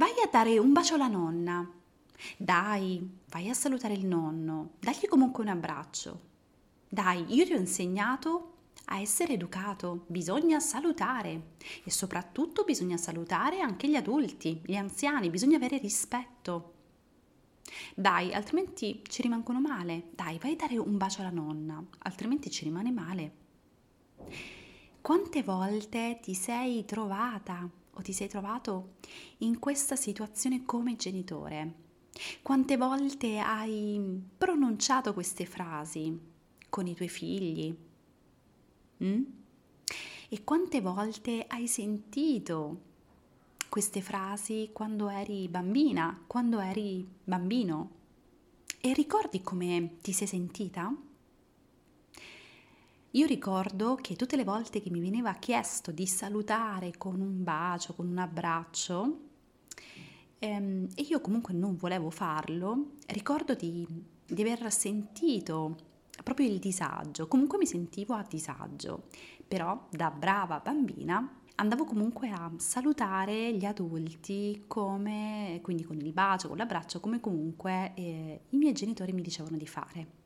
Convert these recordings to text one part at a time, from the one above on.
vai a dare un bacio alla nonna. Dai, vai a salutare il nonno, dagli comunque un abbraccio. Dai, io ti ho insegnato a essere educato, bisogna salutare e soprattutto bisogna salutare anche gli adulti, gli anziani, bisogna avere rispetto. Dai, altrimenti ci rimangono male. Dai, vai a dare un bacio alla nonna, altrimenti ci rimane male. Quante volte ti sei trovata o ti sei trovato in questa situazione come genitore? Quante volte hai pronunciato queste frasi con i tuoi figli? Mm? E quante volte hai sentito queste frasi quando eri bambina, quando eri bambino? E ricordi come ti sei sentita? Io ricordo che tutte le volte che mi veniva chiesto di salutare con un bacio, con un abbraccio, ehm, e io comunque non volevo farlo, ricordo di, di aver sentito proprio il disagio, comunque mi sentivo a disagio, però da brava bambina andavo comunque a salutare gli adulti come, quindi con il bacio, con l'abbraccio, come comunque eh, i miei genitori mi dicevano di fare.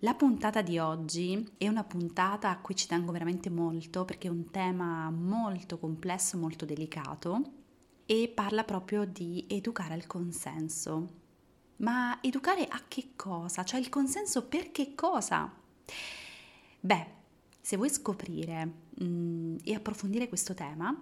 La puntata di oggi è una puntata a cui ci tengo veramente molto perché è un tema molto complesso, molto delicato e parla proprio di educare al consenso. Ma educare a che cosa? Cioè il consenso per che cosa? Beh, se vuoi scoprire mh, mm, e approfondire questo tema,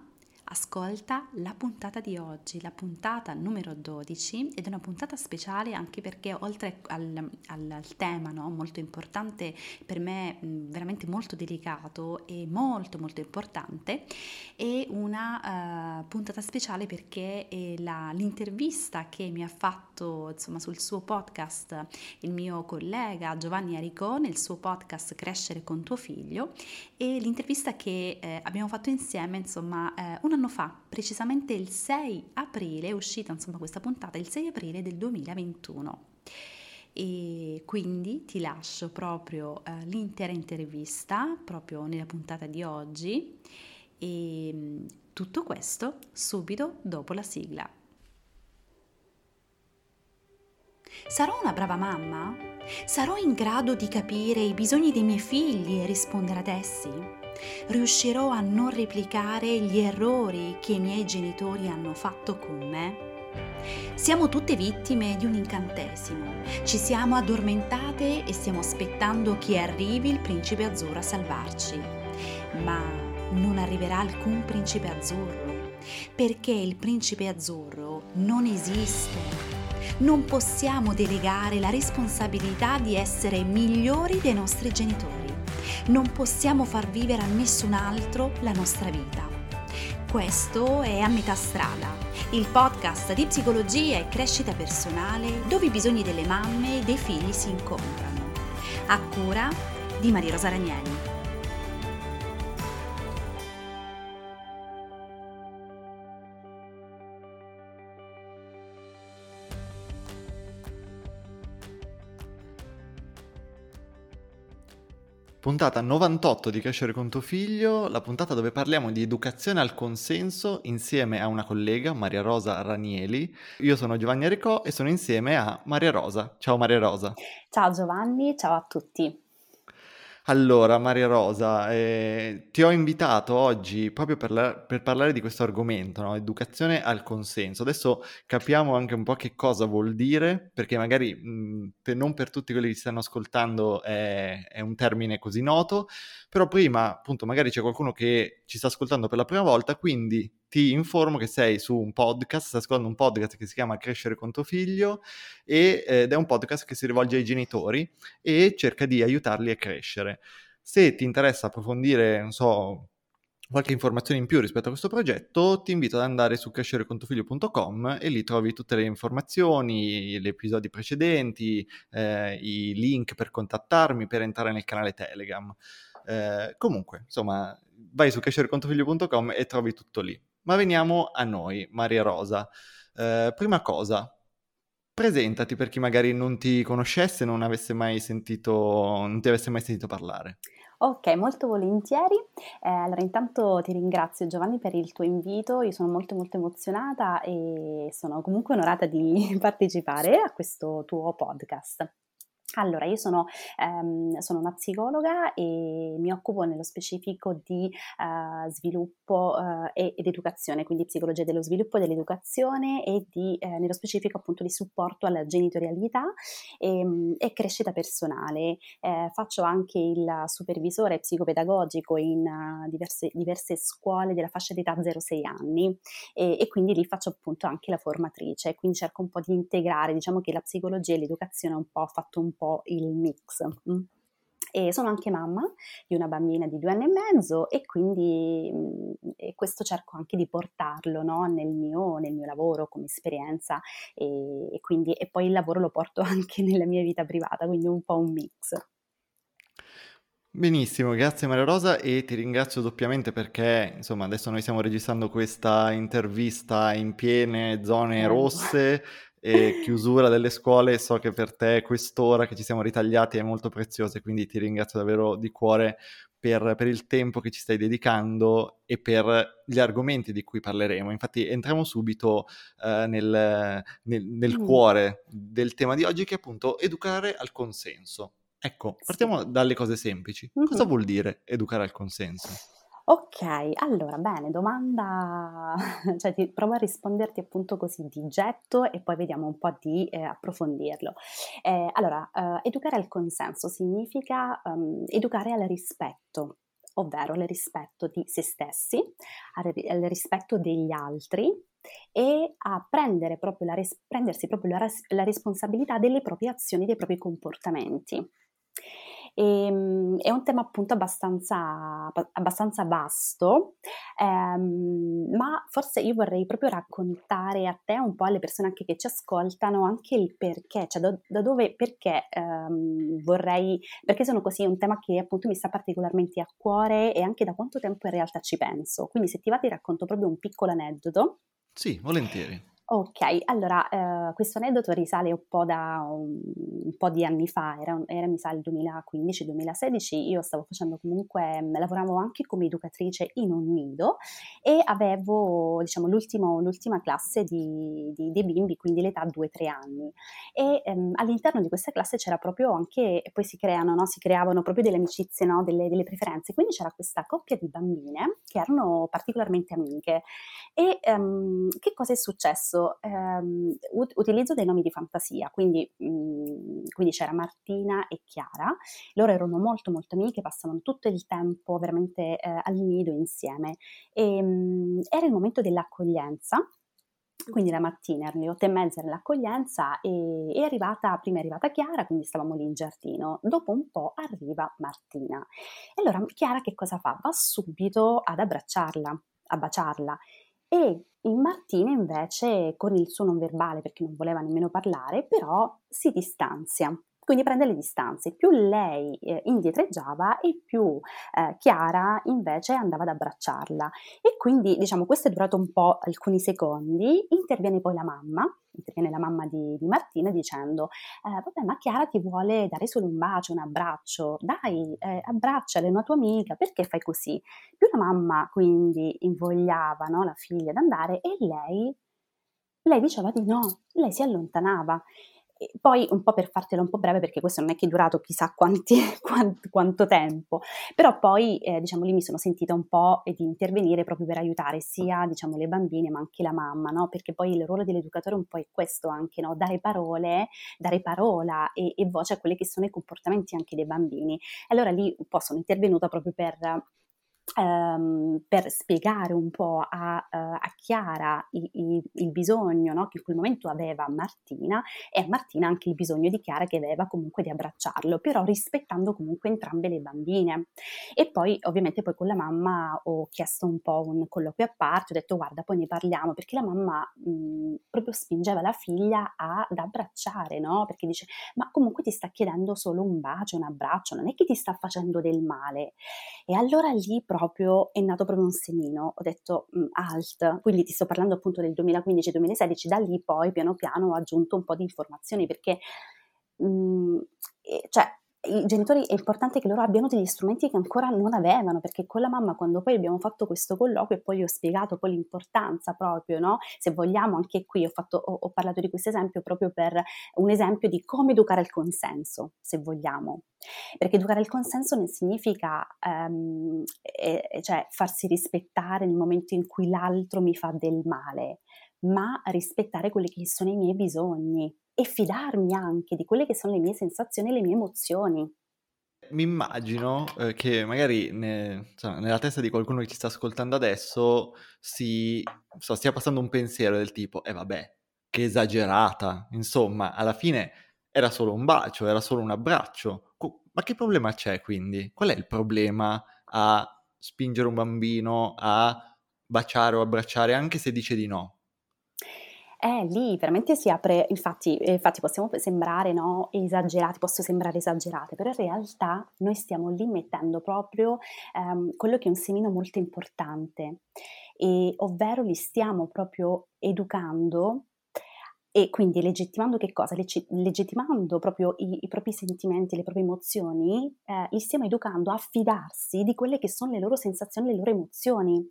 ascolta la puntata di oggi, la puntata numero 12 ed è una puntata speciale anche perché oltre al, al, al tema no, molto importante per me, veramente molto delicato e molto molto importante, è una uh, puntata speciale perché la, l'intervista che mi ha fatto insomma, sul suo podcast il mio collega Giovanni Aricò nel suo podcast Crescere con tuo figlio e l'intervista che eh, abbiamo fatto insieme insomma eh, una anno fa, precisamente il 6 aprile, è uscita insomma questa puntata il 6 aprile del 2021. E quindi ti lascio proprio eh, l'intera intervista, proprio nella puntata di oggi, e mm, tutto questo subito dopo la sigla. Sarò una brava mamma? Sarò in grado di capire i bisogni dei miei figli e rispondere ad essi? riuscirò a non replicare gli errori che i miei genitori hanno fatto con me? Siamo tutte vittime di un incantesimo. Ci siamo addormentate e stiamo aspettando che arrivi il principe azzurro a salvarci. Ma non arriverà alcun principe azzurro, perché il principe azzurro non esiste. Non possiamo delegare la responsabilità di essere migliori dei nostri genitori non possiamo far vivere a nessun altro la nostra vita. Questo è A metà strada, il podcast di psicologia e crescita personale dove i bisogni delle mamme e dei figli si incontrano. A cura di Maria Rosa Ragnelli. Puntata 98 di Crescere con tuo figlio, la puntata dove parliamo di educazione al consenso insieme a una collega, Maria Rosa Ranieli. Io sono Giovanni Aricò e sono insieme a Maria Rosa. Ciao Maria Rosa. Ciao Giovanni, ciao a tutti. Allora, Maria Rosa, eh, ti ho invitato oggi proprio per, la, per parlare di questo argomento, no? educazione al consenso. Adesso capiamo anche un po' che cosa vuol dire, perché magari mh, per, non per tutti quelli che stanno ascoltando è, è, un termine così noto, però prima appunto magari c'è qualcuno che ci sta ascoltando per la prima volta, quindi ti informo che sei su un podcast, stai ascoltando un podcast che si chiama Crescere con tuo figlio e, ed è un podcast che si rivolge ai genitori e cerca di aiutarli a crescere. Se ti interessa approfondire, non so, qualche informazione in più rispetto a questo progetto, ti invito ad andare su crescerecontufiglio.com e lì trovi tutte le informazioni, gli episodi precedenti, eh, i link per contattarmi, per entrare nel canale Telegram. Eh, comunque, insomma, vai su crescerecontufiglio.com e trovi tutto lì. Ma veniamo a noi, Maria Rosa. Eh, prima cosa, presentati per chi magari non ti conoscesse, non avesse mai sentito, non ti avesse mai sentito parlare. Ok, molto volentieri. Eh, allora, intanto ti ringrazio Giovanni per il tuo invito, io sono molto molto emozionata e sono comunque onorata di partecipare a questo tuo podcast. Allora, io sono, ehm, sono, una psicologa e mi occupo nello specifico di uh, sviluppo uh, ed educazione, quindi psicologia dello sviluppo e dell'educazione e di, eh, nello specifico appunto di supporto alla genitorialità e, ehm, e crescita personale. Eh, faccio anche il supervisore psicopedagogico in uh, diverse, diverse, scuole della fascia d'età 0-6 anni e, e, quindi lì faccio appunto anche la formatrice, quindi cerco un po' di integrare, diciamo che la psicologia e l'educazione un po' fatto un po' po' il mix. Mm. E sono anche mamma di una bambina di due anni e mezzo e quindi mm, e questo cerco anche di portarlo no? nel, mio, nel, mio, lavoro come esperienza e, e, quindi, e poi il lavoro lo porto anche nella mia vita privata, quindi un po' un mix. Benissimo, grazie Maria Rosa e ti ringrazio doppiamente perché insomma adesso noi stiamo registrando questa intervista in piene zone rosse e chiusura delle scuole, so che per te quest'ora che ci siamo ritagliati è molto preziosa quindi ti ringrazio davvero di cuore per, per, il tempo che ci stai dedicando e per gli argomenti di cui parleremo. Infatti entriamo subito uh, nel, nel, nel mm. cuore del tema di oggi che è appunto educare al consenso. Ecco, partiamo sì. dalle cose semplici. Mm-hmm. Cosa vuol dire educare al consenso? Ok, allora bene, domanda, cioè ti provo a risponderti appunto così di getto e poi vediamo un po' di eh, approfondirlo. Eh, allora, eh, educare al consenso significa um, educare al rispetto, ovvero al rispetto di se stessi, al, al rispetto degli altri e a prendere proprio la, prendersi proprio la, la responsabilità delle proprie azioni, dei propri comportamenti. E, ehm, è un tema appunto abbastanza, abbastanza vasto, ehm, ma forse io vorrei proprio raccontare a te un po' alle persone anche che ci ascoltano anche il perché, cioè da, da dove, perché ehm, vorrei, perché sono così, è un tema che appunto mi sta particolarmente a cuore e anche da quanto tempo in realtà ci penso. Quindi se ti va ti racconto proprio un piccolo aneddoto. Sì, volentieri. Ok, allora eh, questo aneddoto risale un po' da un, un po' di anni fa, era, era mi sa il 2015-2016, io stavo facendo comunque, mm, lavoravo anche come educatrice in un nido e avevo diciamo l'ultima classe di, di, dei bimbi, quindi l'età 2-3 anni e ehm, all'interno di questa classe c'era proprio anche, poi si creano, no? si creavano proprio delle amicizie, no? delle, delle preferenze, quindi c'era questa coppia di bambine che erano particolarmente amiche e ehm, che cosa è successo? Adesso ehm, ut- utilizzo dei nomi di fantasia, quindi, mh, mhmm, quindi, c'era Martina e Chiara, loro erano molto molto amiche, passavano tutto il tempo veramente eh, al nido insieme e mh, mhmm, era il momento dell'accoglienza quindi la mattina erano le otto e mezza nell'accoglienza e è arrivata, prima è arrivata Chiara, quindi stavamo lì in giardino, dopo un po' arriva Martina. E allora Chiara che cosa fa? Va subito ad abbracciarla, a baciarla e in Martina invece con il suo non verbale, perché non voleva nemmeno parlare, però si distanzia. Quindi prende le distanze, più lei eh, indietreggiava e più eh, Chiara invece andava ad abbracciarla. E quindi diciamo questo è durato un po' alcuni secondi, interviene poi la mamma, interviene la mamma di, di Martina dicendo eh, vabbè ma Chiara ti vuole dare solo un bacio, un abbraccio, dai eh, abbracciala, è una tua amica, perché fai così? Più la mamma quindi invogliava no, la figlia ad andare e lei, lei diceva di no, lei si allontanava poi un po' per fartela un po' breve, perché questo non è che è durato chissà quanti, quanto, quanto tempo, però poi eh, diciamo lì mi sono sentita un po' di intervenire proprio per aiutare sia diciamo le bambine ma anche la mamma, no? perché poi il ruolo dell'educatore un po' è questo anche, no? dare parole, dare parola e, e voce a quelli che sono i comportamenti anche dei bambini. Allora lì un po' sono intervenuta proprio per ehm, per spiegare un po' a, uh, a Chiara i, i, il bisogno no, che in quel momento aveva Martina e a Martina anche il bisogno di Chiara che aveva comunque di abbracciarlo, però rispettando comunque entrambe le bambine. E poi ovviamente poi con la mamma ho chiesto un po' un colloquio a parte, ho detto guarda poi ne parliamo perché la mamma mh, proprio spingeva la figlia ad abbracciare, no? Perché dice ma comunque ti sta chiedendo solo un bacio, un abbraccio, non è che ti sta facendo del male. E allora lì proprio è nato proprio un semino, ho detto mh, mm, alt, quindi ti sto parlando appunto del 2015-2016, da lì poi piano piano ho aggiunto un po' di informazioni perché mh, cioè i genitori è importante che loro abbiano degli strumenti che ancora non avevano, perché con la mamma quando poi abbiamo fatto questo colloquio e poi gli ho spiegato poi l'importanza proprio, no? Se vogliamo anche qui ho, fatto, ho, ho parlato di questo esempio proprio per un esempio di come educare il consenso, se vogliamo. Perché educare il consenso non significa um, eh, cioè farsi rispettare nel momento in cui l'altro mi fa del male, ma rispettare quelli che sono i miei bisogni e fidarmi anche di quelle che sono le mie sensazioni e le mie emozioni. Mi immagino eh, che magari ne, insomma, nella testa di qualcuno che ci sta ascoltando adesso si, so, stia passando un pensiero del tipo, eh vabbè, che esagerata, insomma, alla fine era solo un bacio, era solo un abbraccio. Ma che problema c'è quindi? Qual è il problema a spingere un bambino a baciare o abbracciare anche se dice di no? Eh, lì veramente si apre, infatti, eh, infatti possiamo sembrare no, esagerati, posso sembrare esagerate, però in realtà noi stiamo lì mettendo proprio ehm, quello che è un semino molto importante, e, ovvero li stiamo proprio educando e quindi legittimando che cosa? Leggi- legittimando proprio i, i, propri sentimenti, le proprie emozioni, eh, li stiamo educando a fidarsi di quelle che sono le loro sensazioni, le loro emozioni.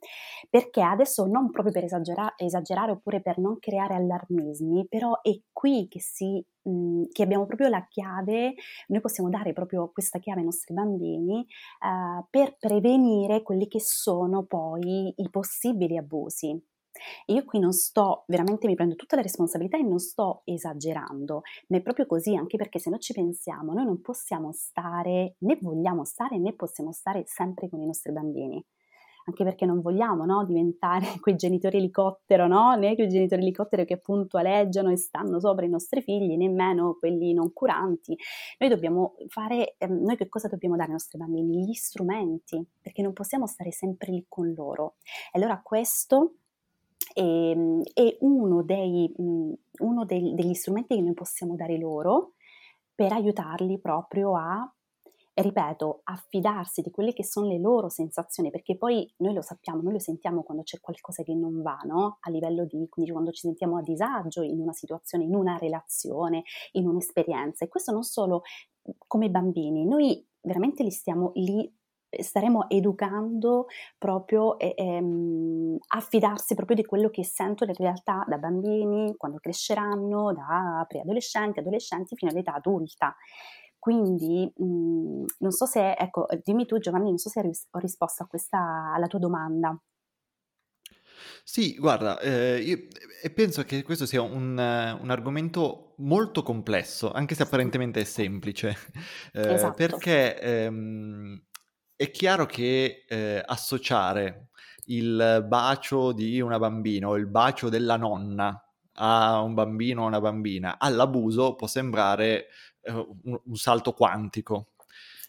Perché adesso non proprio per esagera- esagerare oppure per non creare allarmismi, però è qui che, si, mh, che abbiamo proprio la chiave, noi possiamo dare proprio questa chiave ai nostri bambini eh, per prevenire quelli che sono poi i possibili abusi. E io qui non sto, veramente mi prendo tutta la responsabilità e non sto esagerando, ma è proprio così, anche perché se noi ci pensiamo, noi non possiamo stare, né vogliamo stare, né possiamo stare sempre con i nostri bambini. Anche perché non vogliamo no, diventare quei genitori elicottero, no? né quei genitori elicottero che appunto aleggiano e stanno sopra i nostri figli, nemmeno quelli non curanti. Noi dobbiamo fare, eh, noi che cosa dobbiamo dare ai nostri bambini? Gli strumenti, perché non possiamo stare sempre lì con loro. E allora questo e, ehm, è uno, dei, uno dei, degli strumenti che noi possiamo dare loro per aiutarli proprio a, ripeto, a fidarsi di quelle che sono le loro sensazioni, perché poi noi lo sappiamo, noi lo sentiamo quando c'è qualcosa che non va, no? A livello di, quindi quando ci sentiamo a disagio in una situazione, in una relazione, in un'esperienza. E questo non solo come bambini, noi veramente li stiamo lì staremo educando proprio eh, ehm, a fidarsi proprio di quello che sentono in realtà da bambini, quando cresceranno, da preadolescenti, adolescenti fino all'età adulta. Quindi mh, mhmm, non so se, ecco, dimmi tu Giovanni, non so se ho risposto a questa, alla tua domanda. Sì, guarda, eh, io penso che questo sia un, un, argomento molto complesso, anche se apparentemente è semplice, eh, esatto. perché ehm, è chiaro che eh, associare il bacio di una bambina o il bacio della nonna a un bambino o una bambina all'abuso può sembrare eh, un, un, salto quantico.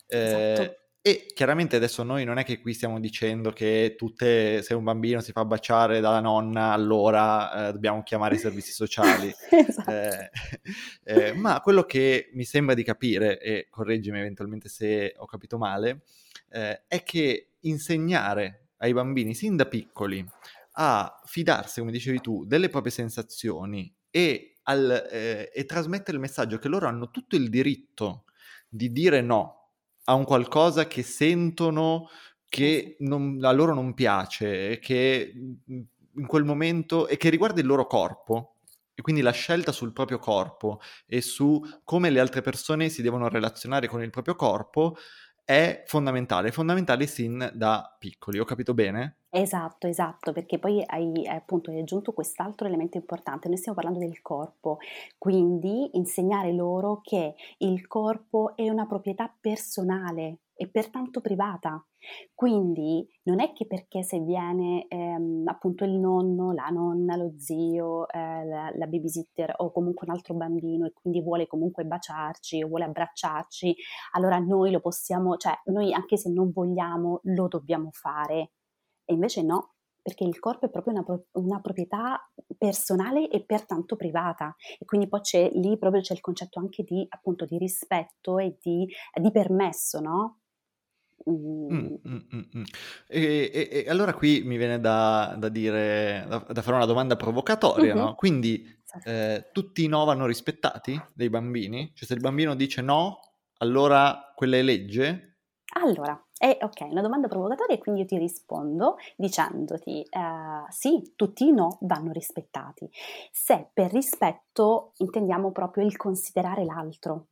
Eh, esatto. E chiaramente adesso noi non è che qui stiamo dicendo che tutte, se un bambino si fa baciare dalla nonna, allora eh, dobbiamo chiamare i servizi sociali. esatto. eh, eh, ma quello che mi sembra di capire, e correggimi eventualmente se ho capito male, eh, è che insegnare ai bambini sin da piccoli a fidarsi, come dicevi tu, delle proprie sensazioni e, al, eh, e trasmettere il messaggio che loro hanno tutto il diritto di dire no a un qualcosa che sentono che non, a loro non piace, che mm, in quel momento e che riguarda il loro corpo. E quindi la scelta sul proprio corpo e su come le altre persone si devono relazionare con il proprio corpo è fondamentale, è fondamentale sin da piccoli, ho capito bene? Esatto, esatto, perché poi hai appunto hai aggiunto quest'altro elemento importante, noi stiamo parlando del corpo, quindi insegnare loro che il corpo è una proprietà personale e pertanto privata. Quindi non è che perché se viene ehm, appunto il nonno, la nonna, lo zio, eh, la, la, babysitter o comunque un altro bambino e quindi vuole comunque baciarci o vuole abbracciarci, allora noi lo possiamo, cioè noi anche se non vogliamo lo dobbiamo fare. E invece no, perché il corpo è proprio una, una, proprietà personale e pertanto privata e quindi poi c'è lì proprio c'è il concetto anche di appunto di rispetto e di, di permesso, no? Mm, mm, mm, mm. E, e, e, allora qui mi viene da, da dire, da, da, fare una domanda provocatoria, mm-hmm. no? Quindi eh, tutti i no vanno rispettati dei bambini? Cioè se il bambino dice no, allora quella è legge? Allora, è ok, una domanda provocatoria e quindi io ti rispondo dicendoti uh, sì, tutti i no vanno rispettati. Se per rispetto intendiamo proprio il considerare l'altro,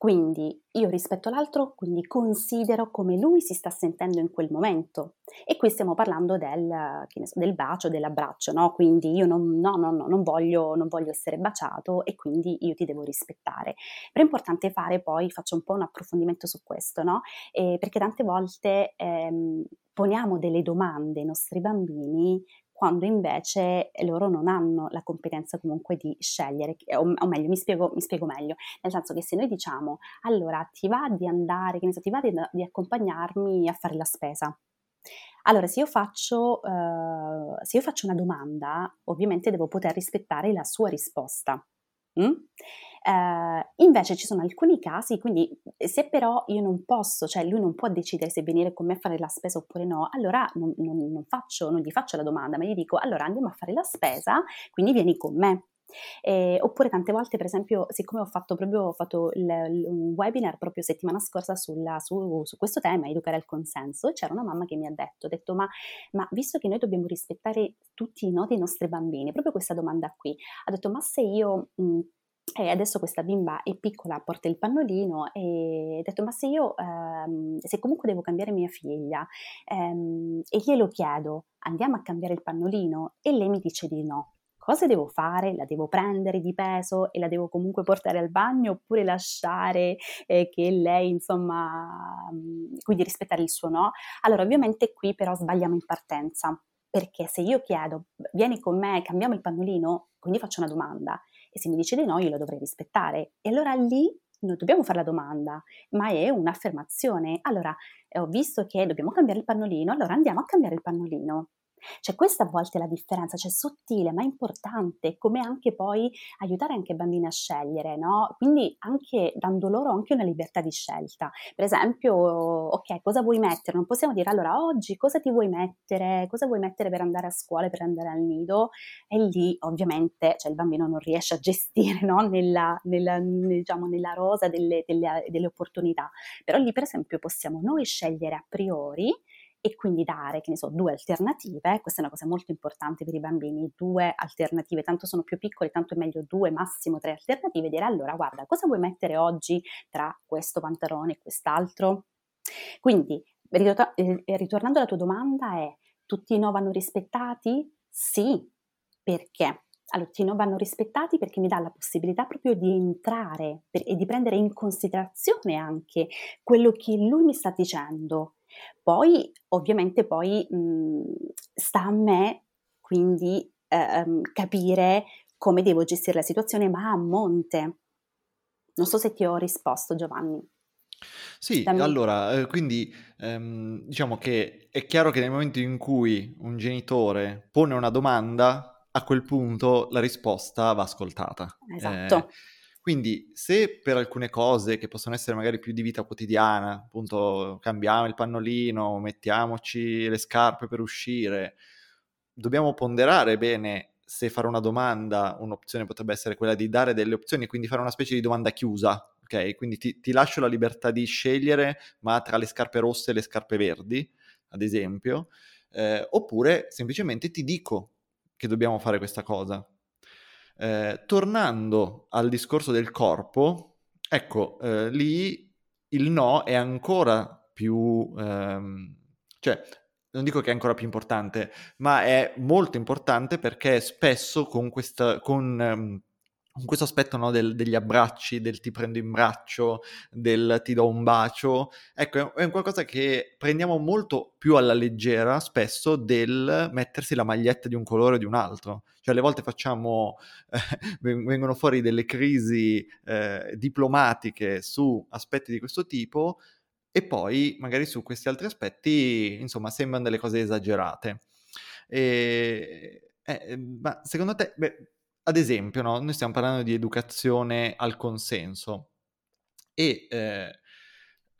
quindi io rispetto l'altro, quindi considero come lui si sta sentendo in quel momento. E qui stiamo parlando del, so, del bacio, dell'abbraccio, no? Quindi io non, no, no, no, non, voglio, non voglio essere baciato e quindi io ti devo rispettare. Però è importante fare poi, faccio un po' un approfondimento su questo, no? Eh, perché tante volte ehm, poniamo delle domande ai nostri bambini quando invece loro non hanno la competenza comunque di scegliere, o, o meglio, mi spiego, mi spiego, meglio, nel senso che se noi diciamo, allora ti va di andare, che ne so, ti va di, di accompagnarmi a fare la spesa, allora, se io, faccio, uh, se io faccio una domanda, ovviamente devo poter rispettare la sua risposta. Mm? Uh, invece ci sono alcuni casi, quindi se però io non posso, cioè lui non può decidere se venire con me a fare la spesa oppure no, allora non, non, non, faccio, non gli faccio la domanda, ma gli dico allora andiamo a fare la spesa, quindi vieni con me. Eh, oppure tante volte, per esempio, siccome ho fatto proprio ho fatto il, il, un webinar proprio settimana scorsa sulla, su, su, questo tema, educare al consenso, c'era una mamma che mi ha detto, ha detto ma, ma visto che noi dobbiamo rispettare tutti i no dei nostri bambini, proprio questa domanda qui, ha detto ma se io... Mh, e adesso questa bimba è piccola, porta il pannolino e ho detto ma se io, ehm, se comunque devo cambiare mia figlia ehm, e glielo chiedo, andiamo a cambiare il pannolino e lei mi dice di no, cosa devo fare? La devo prendere di peso e la devo comunque portare al bagno oppure lasciare eh, che lei insomma, mm, quindi rispettare il suo no? Allora ovviamente qui però sbagliamo in partenza perché se io chiedo vieni con me, cambiamo il pannolino, quindi faccio una domanda e se mi dice di no io lo dovrei rispettare. E allora lì non dobbiamo fare la domanda, ma è un'affermazione. Allora, ho visto che dobbiamo cambiare il pannolino, allora andiamo a cambiare il pannolino. Cioè questa a volte è la differenza, cioè sottile ma importante, come anche poi aiutare anche i bambini a scegliere, no? Quindi anche dando loro anche una libertà di scelta. Per esempio, ok, cosa vuoi mettere? Non possiamo dire allora oggi cosa ti vuoi mettere? Cosa vuoi mettere per andare a scuola, per andare al nido? E lì ovviamente cioè, il bambino non riesce a gestire no? nella, nella, diciamo, nella rosa delle, delle, delle opportunità. Però lì per esempio possiamo noi scegliere a priori e quindi dare, che ne so, due alternative, questa è una cosa molto importante per i bambini, due alternative, tanto sono più piccoli, tanto è meglio due, massimo tre alternative, dire allora guarda, cosa vuoi mettere oggi tra questo pantalone e quest'altro? Quindi, eh, ritornando alla tua domanda è, tutti i no vanno rispettati? Sì, perché? Allora, i no vanno rispettati perché mi dà la possibilità proprio di entrare per, e di prendere in considerazione anche quello che lui mi sta dicendo, poi, ovviamente, poi mh, mhmm, sta a me quindi ehm, capire come devo gestire la situazione, ma a monte. Non so se ti ho risposto, Giovanni. Sì, Dammi... allora, eh, quindi ehm, diciamo che è chiaro che nel momento in cui un genitore pone una domanda, a quel punto la risposta va ascoltata. Esatto. Eh, quindi se per alcune cose che possono essere magari più di vita quotidiana, appunto cambiamo il pannolino, mettiamoci le scarpe per uscire, dobbiamo ponderare bene se fare una domanda, un'opzione potrebbe essere quella di dare delle opzioni, quindi fare una specie di domanda chiusa, ok? Quindi ti, ti lascio la libertà di scegliere, ma tra le scarpe rosse e le scarpe verdi, ad esempio, eh, oppure semplicemente ti dico che dobbiamo fare questa cosa. Eh, tornando al discorso del corpo, ecco, eh, lì il no è ancora più... Ehm, cioè, non dico che è ancora più importante, ma è molto importante perché spesso con, questa, con ehm, questo aspetto no, del, degli abbracci, del ti prendo in braccio, del ti do un bacio, ecco, è un qualcosa che prendiamo molto più alla leggera spesso del mettersi la maglietta di un colore o di un altro. Cioè, alle volte facciamo, eh, vengono fuori delle crisi eh, diplomatiche su aspetti di questo tipo e poi magari su questi altri aspetti, insomma, sembrano delle cose esagerate. E, eh, ma secondo te, beh, ad esempio, no? noi stiamo parlando di educazione al consenso e eh,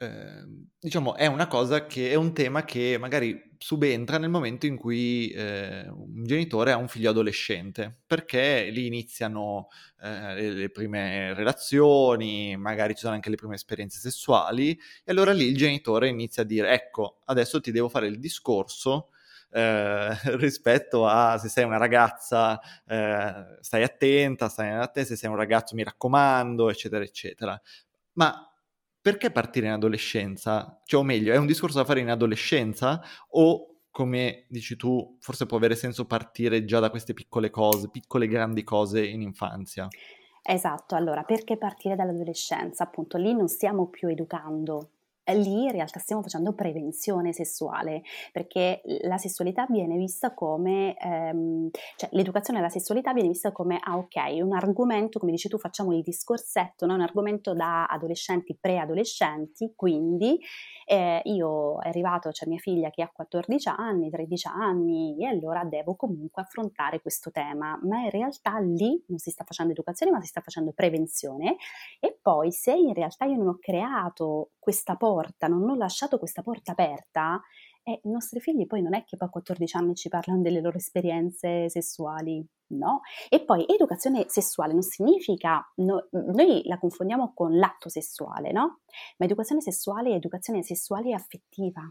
Ehm, diciamo, è una cosa che è un tema che magari subentra nel momento in cui eh, un genitore ha un figlio adolescente, perché lì iniziano eh, le, le, prime relazioni, magari ci sono anche le prime esperienze sessuali, e allora lì il genitore inizia a dire, ecco, adesso ti devo fare il discorso eh, rispetto a se sei una ragazza eh, stai attenta, stai attenta, se sei un ragazzo mi raccomando, eccetera, eccetera. Ma perché partire in adolescenza? Cioè, o meglio, è un discorso da fare in adolescenza o, come dici tu, forse può avere senso partire già da queste piccole cose, piccole grandi cose in infanzia? Esatto, allora perché partire dall'adolescenza? Appunto, lì non stiamo più educando lì in realtà stiamo facendo prevenzione sessuale, perché la sessualità viene vista come, ehm, cioè l'educazione alla sessualità viene vista come, ah ok, un argomento, come dici tu, facciamo il discorsetto, no? un argomento da adolescenti, preadolescenti, quindi eh, io è arrivato, c'è mia figlia che ha 14 anni, 13 anni, e allora devo comunque affrontare questo tema, ma in realtà lì non si sta facendo educazione, ma si sta facendo prevenzione, e poi se in realtà io non ho creato questa porta, porta, non ho lasciato questa porta aperta e i nostri figli poi non è che poi a 14 anni ci parlano delle loro esperienze sessuali, no? E poi educazione sessuale non significa, no, noi la confondiamo con l'atto sessuale, no? Ma educazione sessuale è educazione sessuale e affettiva.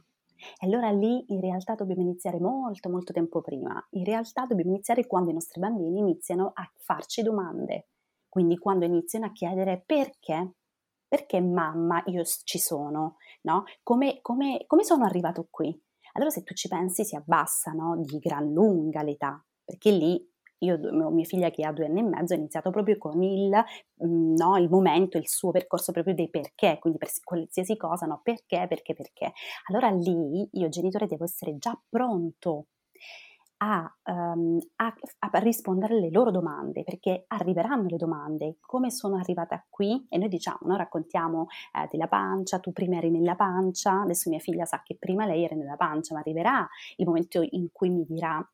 E allora lì in realtà dobbiamo iniziare molto molto tempo prima. In realtà dobbiamo iniziare quando i nostri bambini iniziano a farci domande. Quindi quando iniziano a chiedere perché perché mamma io ci sono, no? Come, come, come sono arrivato qui? Allora se tu ci pensi si abbassa no? di gran lunga l'età, perché lì io, mia figlia che ha due anni e mezzo, ha iniziato proprio con il, mm, no, il momento, il suo percorso proprio dei perché, quindi per qualsiasi cosa, no, perché, perché, perché. Allora lì io genitore devo essere già pronto a, um, a, a, rispondere alle loro domande, perché arriveranno le domande, come sono arrivata qui? E noi diciamo, no, raccontiamo eh, della pancia, tu prima eri nella pancia, adesso mia figlia sa che prima lei era nella pancia, ma arriverà il momento in cui mi dirà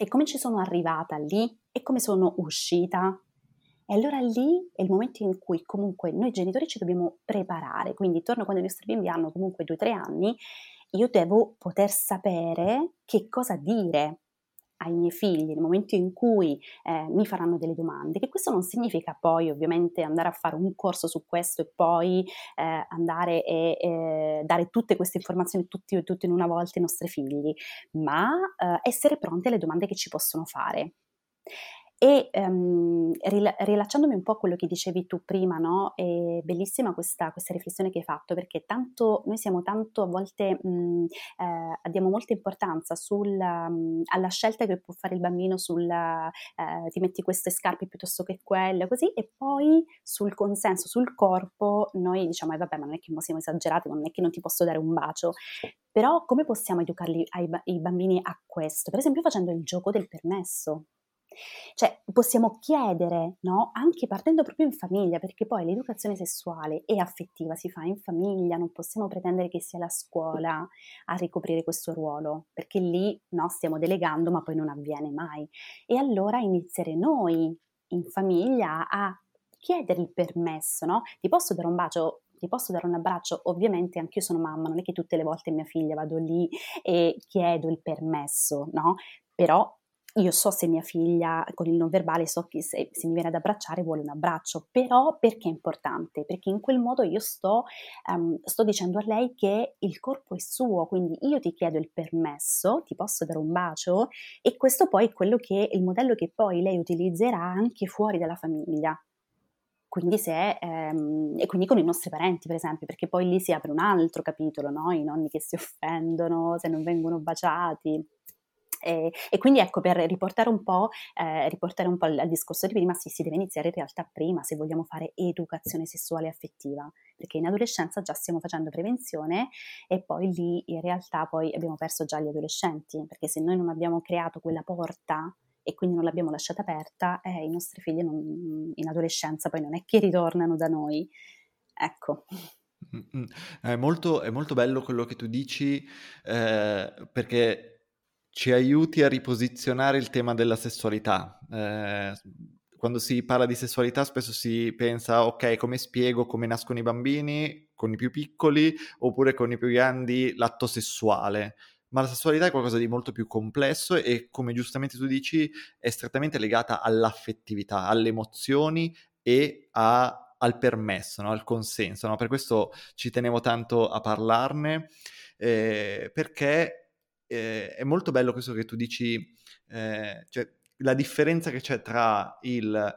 e come ci sono arrivata lì e come sono uscita. E allora lì è il momento in cui comunque noi genitori ci dobbiamo preparare, quindi torno quando i nostri bimbi hanno comunque 2-3 anni, io devo poter sapere che cosa dire ai miei figli nel momento in cui eh, mi faranno delle domande, che questo non significa poi ovviamente andare a fare un corso su questo e poi eh, andare e eh, dare tutte queste informazioni tutti, tutte in una volta ai nostri figli, ma eh, essere pronti alle domande che ci possono fare. E um, rila- rilacciandomi un po' a quello che dicevi tu prima, no? È bellissima questa, questa riflessione che hai fatto, perché tanto, noi siamo tanto a volte, mh, eh, diamo molta importanza sul, um, alla scelta che può fare il bambino sul eh, ti metti queste scarpe piuttosto che quelle, così, e poi sul consenso, sul corpo, noi diciamo, eh, vabbè, ma non è che siamo esagerati, non è che non ti posso dare un bacio, però come possiamo educarli ai, ai bambini a questo? Per esempio facendo il gioco del permesso. Cioè, possiamo chiedere, no? Anche partendo proprio in famiglia, perché poi l'educazione sessuale e affettiva si fa in famiglia, non possiamo pretendere che sia la scuola a ricoprire questo ruolo, perché lì no, stiamo delegando, ma poi non avviene mai. E allora iniziare noi in famiglia a chiedere il permesso, no? Ti posso dare un bacio? ti posso dare un abbraccio? Ovviamente anche io sono mamma, non è che tutte le volte mia figlia vado lì e chiedo il permesso, no? Però io so se mia figlia con il non verbale so che se, se, mi viene ad abbracciare vuole un abbraccio, però perché è importante? Perché in quel modo io sto, um, sto dicendo a lei che il corpo è suo, quindi io ti chiedo il permesso, ti posso dare un bacio e questo poi è quello che il modello che poi lei utilizzerà anche fuori dalla famiglia. Quindi se, ehm, e quindi con i nostri parenti, per esempio, perché poi lì si apre un altro capitolo, no? I nonni che si offendono se non vengono baciati. E, e, quindi ecco, per riportare un po', eh, riportare un po' al, al, discorso di prima, sì, si deve iniziare in realtà prima se vogliamo fare educazione sessuale affettiva, perché in adolescenza già stiamo facendo prevenzione e poi lì in realtà poi abbiamo perso già gli adolescenti, perché se noi non abbiamo creato quella porta e quindi non l'abbiamo lasciata aperta, eh, i nostri figli non, in adolescenza poi non è che ritornano da noi. Ecco. È molto, è molto bello quello che tu dici eh, perché ci aiuti a riposizionare il tema della sessualità. Eh, quando si parla di sessualità spesso si pensa, ok, come spiego come nascono i bambini? con i più piccoli oppure con i più grandi l'atto sessuale ma la sessualità è qualcosa di molto più complesso e, come giustamente tu dici, è strettamente legata all'affettività, alle emozioni e a, al permesso, no? al consenso. No? Per questo ci tenevo tanto a parlarne, eh, perché eh, è molto bello questo che tu dici, eh, cioè la differenza che c'è tra il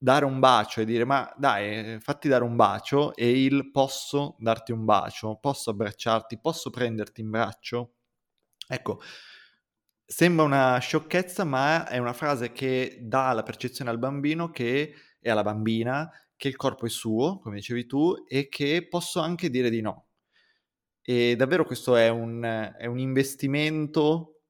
dare un bacio e dire ma dai, fatti dare un bacio e il posso darti un bacio, posso abbracciarti, posso prenderti in braccio? Ecco, sembra una sciocchezza, ma è una frase che dà la percezione al bambino che, e alla bambina che il corpo è suo, come dicevi tu, e che posso anche dire di no. E davvero questo è un, è un investimento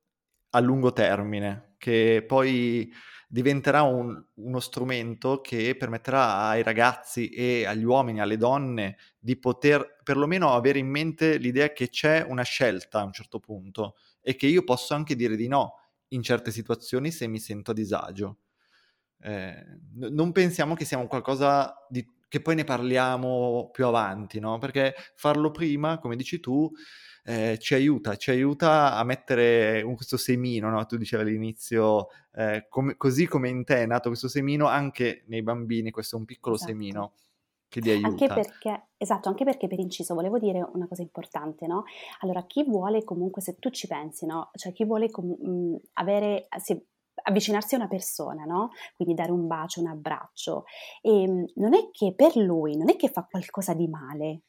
a lungo termine, che poi diventerà un, uno strumento che permetterà ai ragazzi e agli uomini, alle donne, di poter perlomeno avere in mente l'idea che c'è una scelta a un certo punto e che io posso anche dire di no in certe situazioni se mi sento a disagio. Eh, non pensiamo che sia un qualcosa di, che poi ne parliamo più avanti, no? Perché farlo prima, come dici tu, eh, ci aiuta, ci aiuta a mettere un, questo semino, no? Tu dicevi all'inizio, eh, come, così come in te è nato questo semino, anche nei bambini questo è un piccolo esatto. semino che ti aiuta. Anche perché, esatto, anche perché per inciso volevo dire una cosa importante, no? Allora, chi vuole comunque, se tu ci pensi, no? Cioè chi vuole com- avere, se, avvicinarsi a una persona, no? Quindi dare un bacio, un abbraccio, e ehm, non è che per lui, non è che fa qualcosa di male,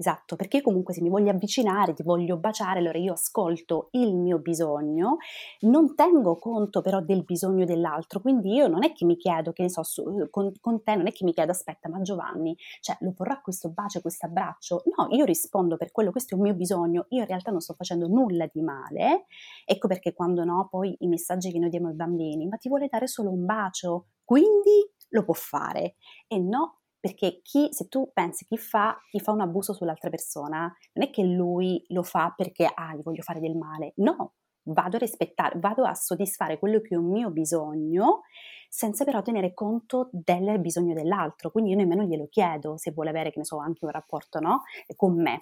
Esatto, perché comunque se mi voglio avvicinare, ti voglio baciare, allora io ascolto il mio bisogno, non tengo conto però del bisogno dell'altro, quindi io non è che mi chiedo, che ne so, su, con, con, te non è che mi chiedo, aspetta, ma Giovanni, cioè lo vorrà questo bacio, questo abbraccio? No, io rispondo per quello, questo è un mio bisogno, io in realtà non sto facendo nulla di male, ecco perché quando no, poi i messaggi che noi diamo ai bambini, ma ti vuole dare solo un bacio, quindi lo può fare, e no, perché chi, se tu pensi chi fa, chi fa un abuso sull'altra persona, non è che lui lo fa perché, ah, gli voglio fare del male, no, vado a rispettare, vado a soddisfare quello che è un mio bisogno, senza però tenere conto del bisogno dell'altro, quindi io nemmeno glielo chiedo se vuole avere, che ne so, anche un rapporto, no, con me,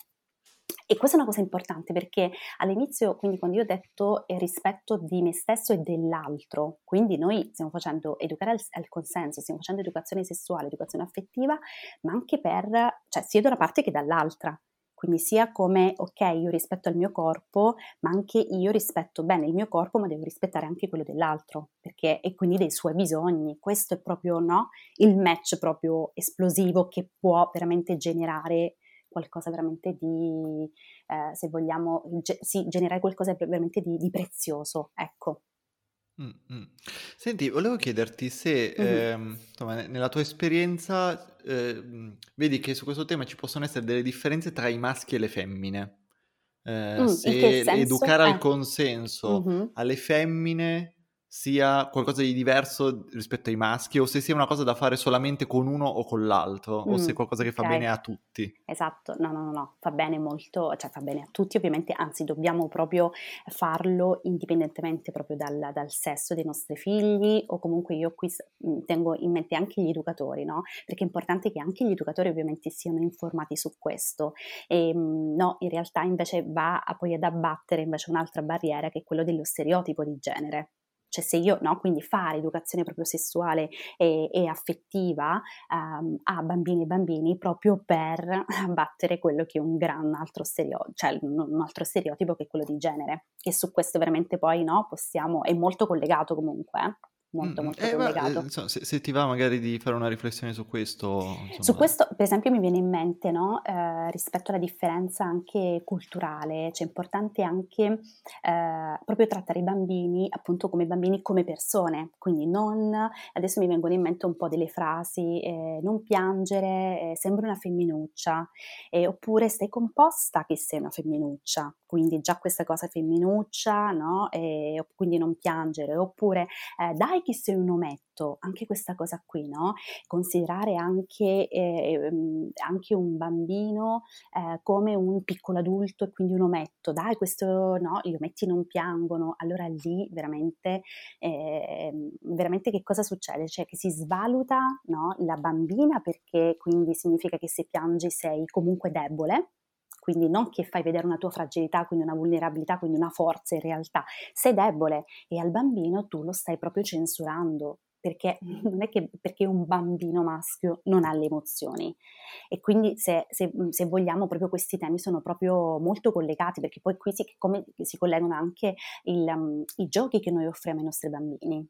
e questa è una cosa importante perché all'inizio, quindi quando io ho detto rispetto di me stesso e dell'altro, quindi noi stiamo facendo educare al, al, consenso, stiamo facendo educazione sessuale, educazione affettiva, ma anche per, cioè sia da una parte che dall'altra. Quindi sia come, ok, io rispetto il mio corpo, ma anche io rispetto bene il mio corpo, ma devo rispettare anche quello dell'altro, perché, e quindi dei suoi bisogni. Questo è proprio, no, il match proprio esplosivo che può veramente generare qualcosa veramente di, eh, se vogliamo, ge- sì, generare qualcosa veramente di, di prezioso, ecco. Mm-hmm. Senti, volevo chiederti se, mm-hmm. eh, insomma, nella tua esperienza, eh, vedi che su questo tema ci possono essere delle differenze tra i maschi e le femmine. Eh, mm, se educare al eh. consenso mm-hmm. alle femmine sia qualcosa di diverso rispetto ai maschi o se sia una cosa da fare solamente con uno o con l'altro mm, o se è qualcosa che okay. fa bene a tutti. Esatto, no, no, no, no, fa bene molto, cioè fa bene a tutti ovviamente, anzi dobbiamo proprio farlo indipendentemente proprio dal, dal sesso dei nostri figli o comunque io qui mm, tengo in mente anche gli educatori, no? Perché è importante che anche gli educatori ovviamente siano informati su questo e mm, no, in realtà invece va a poi ad abbattere invece un'altra barriera che è quello dello stereotipo di genere cioè se io, no, quindi fare educazione proprio sessuale e, e affettiva um, a bambini e bambini proprio per abbattere quello che è un gran altro stereotipo, cioè un altro stereotipo che è quello di genere, che su questo veramente poi, no, possiamo, è molto collegato comunque. Eh molto molto eh, collegato. Ma, se, se, ti va magari di fare una riflessione su questo. Insomma. Su questo, per esempio, mi viene in mente, no, eh, rispetto alla differenza anche culturale, cioè è importante anche eh, proprio trattare i bambini appunto come bambini, come persone, quindi non, adesso mi vengono in mente un po' delle frasi, eh, non piangere, eh, sembra una femminuccia, oppure stai composta che sei una femminuccia, quindi già questa cosa femminuccia, no? E quindi non piangere, oppure eh, dai che sei un ometto, anche questa cosa qui, no? Considerare anche, eh, anche un bambino eh, come un piccolo adulto e quindi un ometto, dai questo no, gli ometti non piangono, allora lì veramente, ehm, veramente che cosa succede? Cioè che si svaluta no, la bambina perché quindi significa che se piangi sei comunque debole, quindi non che fai vedere una tua fragilità, quindi una vulnerabilità, quindi una forza in realtà, sei debole e al bambino tu lo stai proprio censurando, perché non è che perché un bambino maschio non ha le emozioni. E quindi se, se, se vogliamo proprio questi temi sono proprio molto collegati perché poi qui si, si collegano anche il, um, i giochi che noi offriamo ai nostri bambini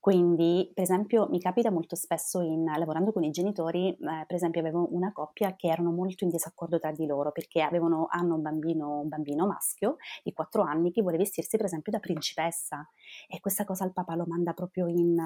quindi, per esempio, mi capita molto spesso in, lavorando con i genitori, eh, per esempio avevo una coppia che erano molto in disaccordo tra di loro perché avevano, hanno un bambino, un bambino maschio di 4 anni che vuole vestirsi per esempio da principessa. E questa cosa il papà lo manda proprio in,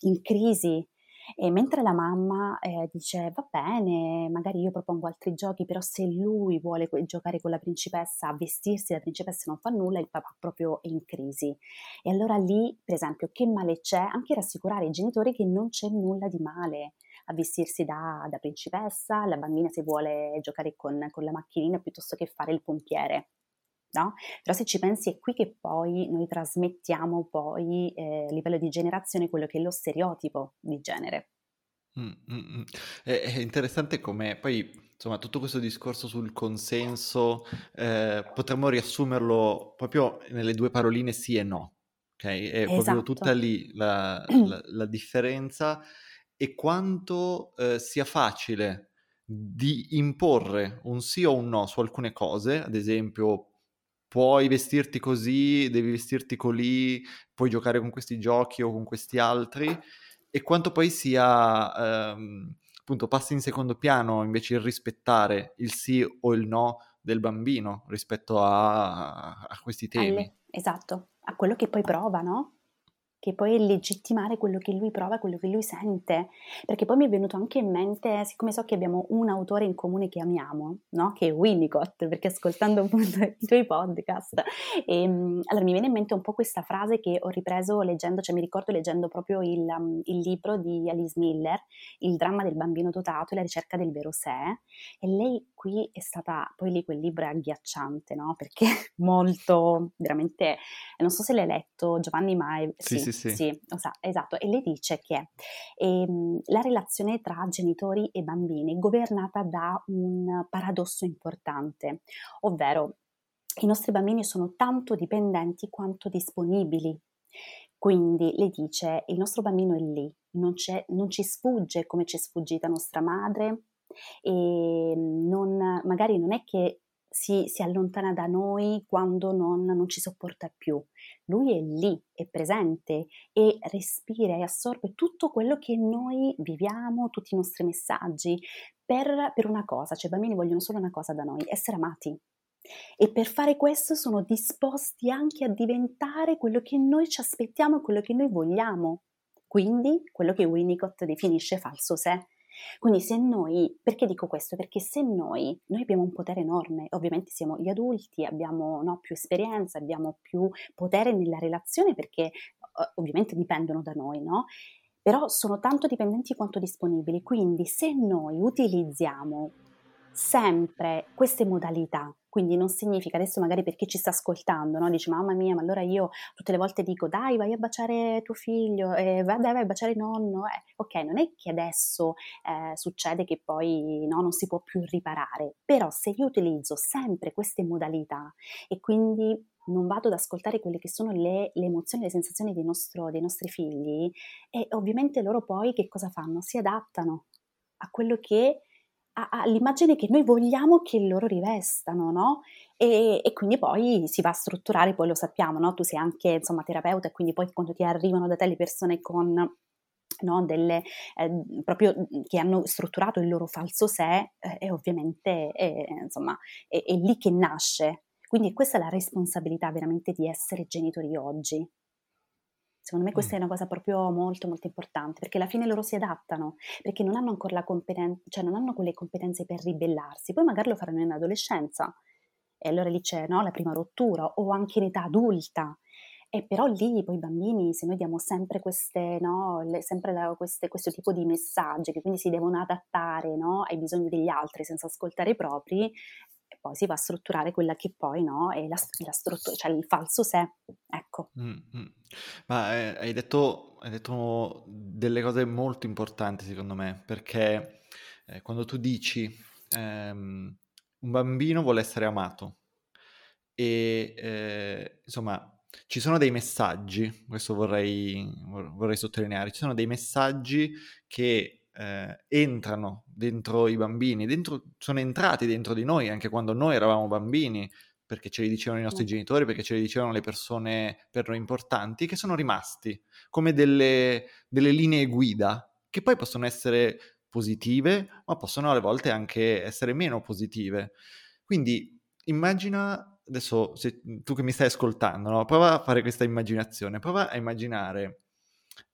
in crisi e mentre la mamma eh, dice va bene, magari io propongo altri giochi, però se lui vuole giocare con la principessa, vestirsi da principessa non fa nulla, il papà proprio è in crisi. E allora lì, per esempio, che male c'è? Anche rassicurare i genitori che non c'è nulla di male a vestirsi da, da principessa, la bambina se vuole giocare con, con la macchinina piuttosto che fare il pompiere no? Però se ci pensi è qui che poi noi trasmettiamo poi eh, a livello di generazione quello che è lo stereotipo di genere. Mm, mm, mm. È, è interessante come poi, insomma, tutto questo discorso sul consenso eh, potremmo riassumerlo proprio nelle due paroline sì e no, ok? È esatto. proprio tutta lì la, la, la differenza e quanto eh, sia facile di imporre un sì o un no su alcune cose, ad esempio puoi vestirti così, devi vestirti colì, puoi giocare con questi giochi o con questi altri, e quanto poi sia, ehm, appunto, passi in secondo piano invece il rispettare il sì o il no del bambino rispetto a, a questi temi. Alle, esatto, a quello che poi prova, no? Che poi è legittimare quello che lui prova, quello che lui sente, perché poi mi è venuto anche in mente, siccome so che abbiamo un autore in comune che amiamo, no? che è Winnicott, perché ascoltando appunto i tuoi podcast, e, ehm, allora mi viene in mente un po' questa frase che ho ripreso leggendo, cioè mi ricordo leggendo proprio il, um, il libro di Alice Miller, Il dramma del bambino dotato e la ricerca del vero sé, e lei qui è stata, poi lì quel libro è agghiacciante, no? perché molto, veramente, non so se l'hai letto, Giovanni Mai, sì, sì sì, sì. sì esatto. E lei dice che ehm, la relazione tra genitori e bambini è governata da un paradosso importante, ovvero i nostri bambini sono tanto dipendenti quanto disponibili. Quindi le dice, il nostro bambino è lì, non, non ci sfugge come ci è sfuggita nostra madre, e non, magari non è che si, si, allontana da noi quando non, non, ci sopporta più. Lui è lì, è presente e respira e assorbe tutto quello che noi viviamo, tutti i nostri messaggi, per, per una cosa, cioè i bambini vogliono solo una cosa da noi, essere amati. E per fare questo sono disposti anche a diventare quello che noi ci aspettiamo e quello che noi vogliamo. Quindi quello che Winnicott definisce falso sé quindi se noi, perché dico questo? Perché se noi, noi abbiamo un potere enorme, ovviamente siamo gli adulti, abbiamo no, più esperienza, abbiamo più potere nella relazione perché ovviamente dipendono da noi, no? Però sono tanto dipendenti quanto disponibili, quindi se noi utilizziamo sempre queste modalità quindi non significa, adesso magari per chi ci sta ascoltando, no? dice mamma mia, ma allora io tutte le volte dico dai vai a baciare tuo figlio, eh, vai, dai vai a baciare nonno. Eh, ok, non è che adesso eh, succede che poi no, non si può più riparare, però se io utilizzo sempre queste modalità e quindi non vado ad ascoltare quelle che sono le, le emozioni, le sensazioni dei, nostro, dei nostri figli, e ovviamente loro poi che cosa fanno? Si adattano a quello che all'immagine che noi vogliamo che loro rivestano, no? E, e, quindi poi si va a strutturare, poi lo sappiamo, no? Tu sei anche insomma terapeuta e quindi poi quando ti arrivano da te le persone con No, delle, eh, proprio che hanno strutturato il loro falso sé eh, e ovviamente eh, insomma è, è, lì che nasce. Quindi questa è la responsabilità veramente di essere genitori oggi. Secondo me questa mm. è una cosa proprio molto molto importante, perché alla fine loro si adattano, perché non hanno ancora la competenza, cioè non hanno quelle competenze per ribellarsi, poi magari lo faranno in adolescenza e allora lì c'è no, la prima rottura, o anche in età adulta. E però lì poi i bambini, se noi diamo sempre, queste, no, le, sempre la, queste, questo tipo di messaggi che quindi si devono adattare no, ai bisogni degli altri senza ascoltare i propri, poi si va a strutturare quella che poi no, è la, la struttura, cioè il falso sé. Ecco. Mm-hmm. Ma eh, hai, detto, hai detto delle cose molto importanti secondo me, perché eh, quando tu dici ehm, un bambino vuole essere amato e eh, insomma ci sono dei messaggi, questo vorrei, vorrei, sottolineare, ci sono dei messaggi che eh, entrano dentro i bambini, dentro, sono entrati dentro di noi anche quando noi eravamo bambini, perché ce li dicevano i nostri genitori, perché ce li dicevano le persone per noi importanti, che sono rimasti come delle, delle linee guida, che poi possono essere positive, ma possono alle volte anche essere meno positive. Quindi immagina adesso se, tu che mi stai ascoltando, no? prova a fare questa immaginazione, prova a immaginare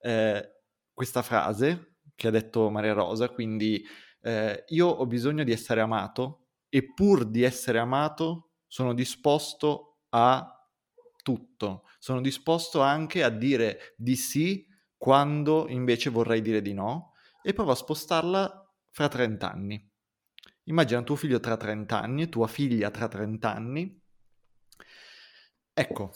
eh, questa frase che ha detto Maria Rosa, quindi eh, io ho bisogno di essere amato e pur di essere amato sono disposto a tutto, sono disposto anche a dire di sì quando invece vorrei dire di no e prova a spostarla fra 30 anni. Immagina tuo figlio tra 30 anni, tua figlia tra 30 anni Ecco,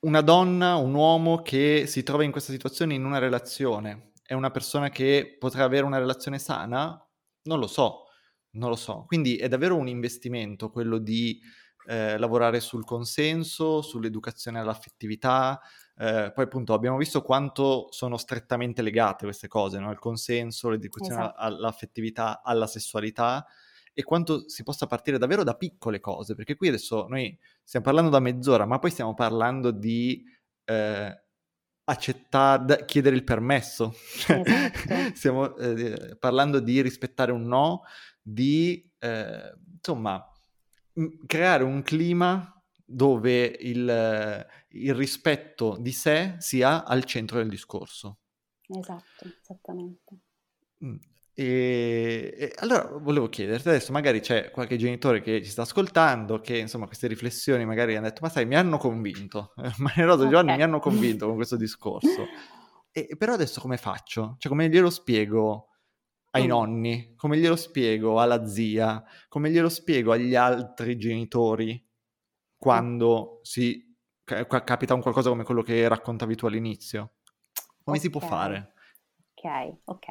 una donna, un uomo che si trova in questa situazione in una relazione, è una persona che potrà avere una relazione sana? Non lo so, non lo so. Quindi è davvero un investimento quello di eh, lavorare sul consenso, sull'educazione all'affettività. Eh, poi appunto abbiamo visto quanto sono strettamente legate queste cose, no? il consenso, l'educazione esatto. all'affettività, alla sessualità e quanto si possa partire davvero da piccole cose, perché qui adesso noi stiamo parlando da mezz'ora, ma poi stiamo parlando di eh, accettare, chiedere il permesso, esatto. stiamo eh, parlando di rispettare un no, di eh, insomma creare un clima dove il, il rispetto di sé sia al centro del discorso. Esatto, esattamente. Mm. E, e, allora volevo chiederti, adesso magari c'è qualche genitore che ci sta ascoltando, che insomma queste riflessioni magari hanno detto, ma sai, mi hanno convinto, Maria Rosa e Giovanni mi hanno convinto con questo discorso, e, però adesso come faccio? Cioè come glielo spiego ai mm. nonni, come glielo spiego alla zia, come glielo spiego agli altri genitori quando si capita un qualcosa come quello che raccontavi tu all'inizio? Come okay. si può fare? Ok, ok.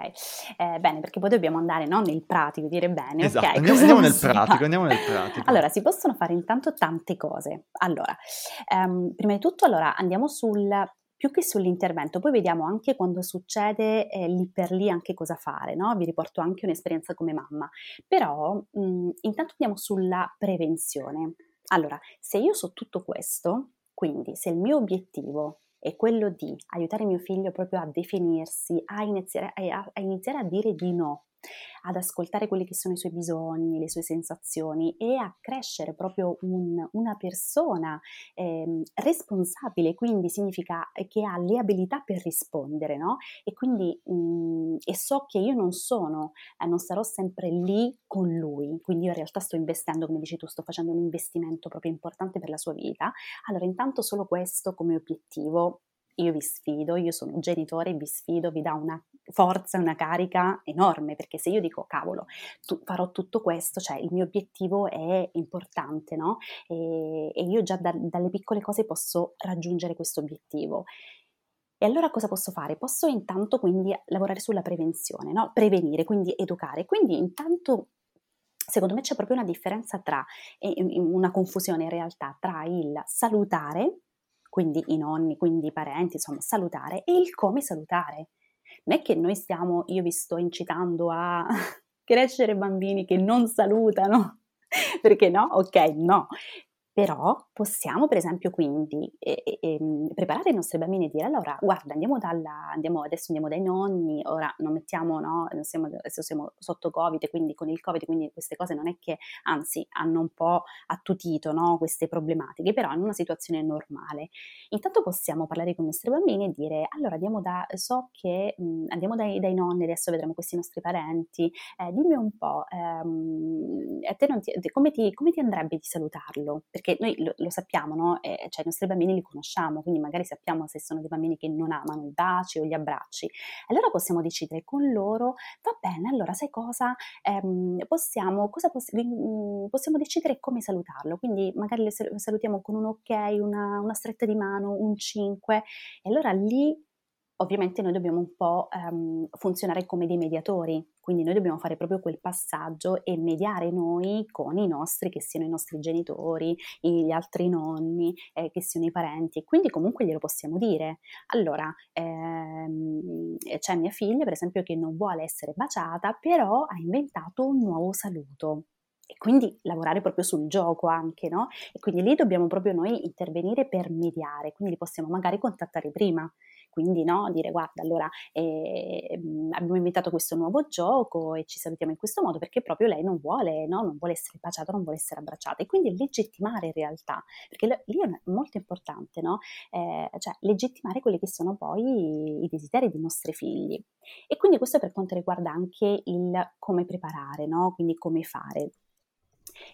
Eh, bene, perché poi dobbiamo andare no, nel pratico, dire bene. Esatto, okay, andiamo, andiamo nel pratico, andiamo nel pratico. Allora, si possono fare intanto tante cose. Allora, um, prima di tutto, allora, andiamo sul, più che sull'intervento, poi vediamo anche quando succede eh, lì per lì anche cosa fare, no? Vi riporto anche un'esperienza come mamma. Però, mh, intanto andiamo sulla prevenzione. Allora, se io so tutto questo, quindi se il mio obiettivo è quello di aiutare mio figlio proprio a definirsi, a iniziare a, a iniziare a dire di no ad ascoltare quelli che sono i suoi bisogni, le sue sensazioni e a crescere proprio un, una persona eh, responsabile, quindi significa che ha le abilità per rispondere, no? E quindi mh, mm, e so che io non sono, eh, non sarò sempre lì con lui, quindi io in realtà sto investendo, come dici tu, sto facendo un investimento proprio importante per la sua vita. Allora, intanto solo questo come obiettivo io vi sfido, io sono genitore, vi sfido, vi dà una forza, una carica enorme, perché se io dico cavolo, tu, farò tutto questo, cioè il mio obiettivo è importante, no? E, e io già da, dalle piccole cose posso raggiungere questo obiettivo. E allora cosa posso fare? Posso intanto quindi lavorare sulla prevenzione, no? Prevenire, quindi educare. Quindi intanto secondo me c'è proprio una differenza tra, una confusione in realtà tra il salutare quindi i nonni, quindi i parenti, insomma, salutare e il come salutare. Non è che noi stiamo, io vi sto incitando a crescere bambini che non salutano, perché no? Ok, no. Però possiamo per esempio quindi eh, eh, preparare i nostri bambini e dire allora guarda andiamo, dalla, andiamo adesso andiamo dai nonni, ora non mettiamo, no, non siamo, adesso siamo sotto Covid, quindi con il Covid, quindi queste cose non è che anzi hanno un po' attutito no, queste problematiche, però in una situazione normale. Intanto possiamo parlare con i nostri bambini e dire allora andiamo da, so che mh, andiamo dai, dai, nonni, adesso vedremo questi nostri parenti, eh, dimmi un po', ehm, ti, come, ti, come ti andrebbe di salutarlo? Perché perché noi lo, lo sappiamo, no? eh, cioè i nostri bambini li conosciamo, quindi magari sappiamo se sono dei bambini che non amano i baci o gli abbracci. Allora possiamo decidere con loro, va bene, allora sai cosa, ehm, possiamo, cosa poss- possiamo decidere come salutarlo, quindi magari le salutiamo con un ok, una, una stretta di mano, un 5, e allora lì ovviamente noi dobbiamo un po' ehm, funzionare come dei mediatori, quindi noi dobbiamo fare proprio quel passaggio e mediare noi con i nostri, che siano i nostri genitori, gli altri nonni, eh, che siano i parenti, quindi comunque glielo possiamo dire. Allora, ehm, c'è mia figlia, per esempio, che non vuole essere baciata, però ha inventato un nuovo saluto e quindi lavorare proprio sul gioco anche, no? E quindi lì dobbiamo proprio noi intervenire per mediare, quindi li possiamo magari contattare prima quindi no, dire guarda allora eh, abbiamo inventato questo nuovo gioco e ci salutiamo in questo modo perché proprio lei non vuole, no? non vuole essere baciata, non vuole essere abbracciata e quindi legittimare in realtà, perché lì è molto importante, no? eh, cioè legittimare quelli che sono poi i desideri dei nostri figli. E quindi questo per quanto riguarda anche il come preparare, no? quindi come fare.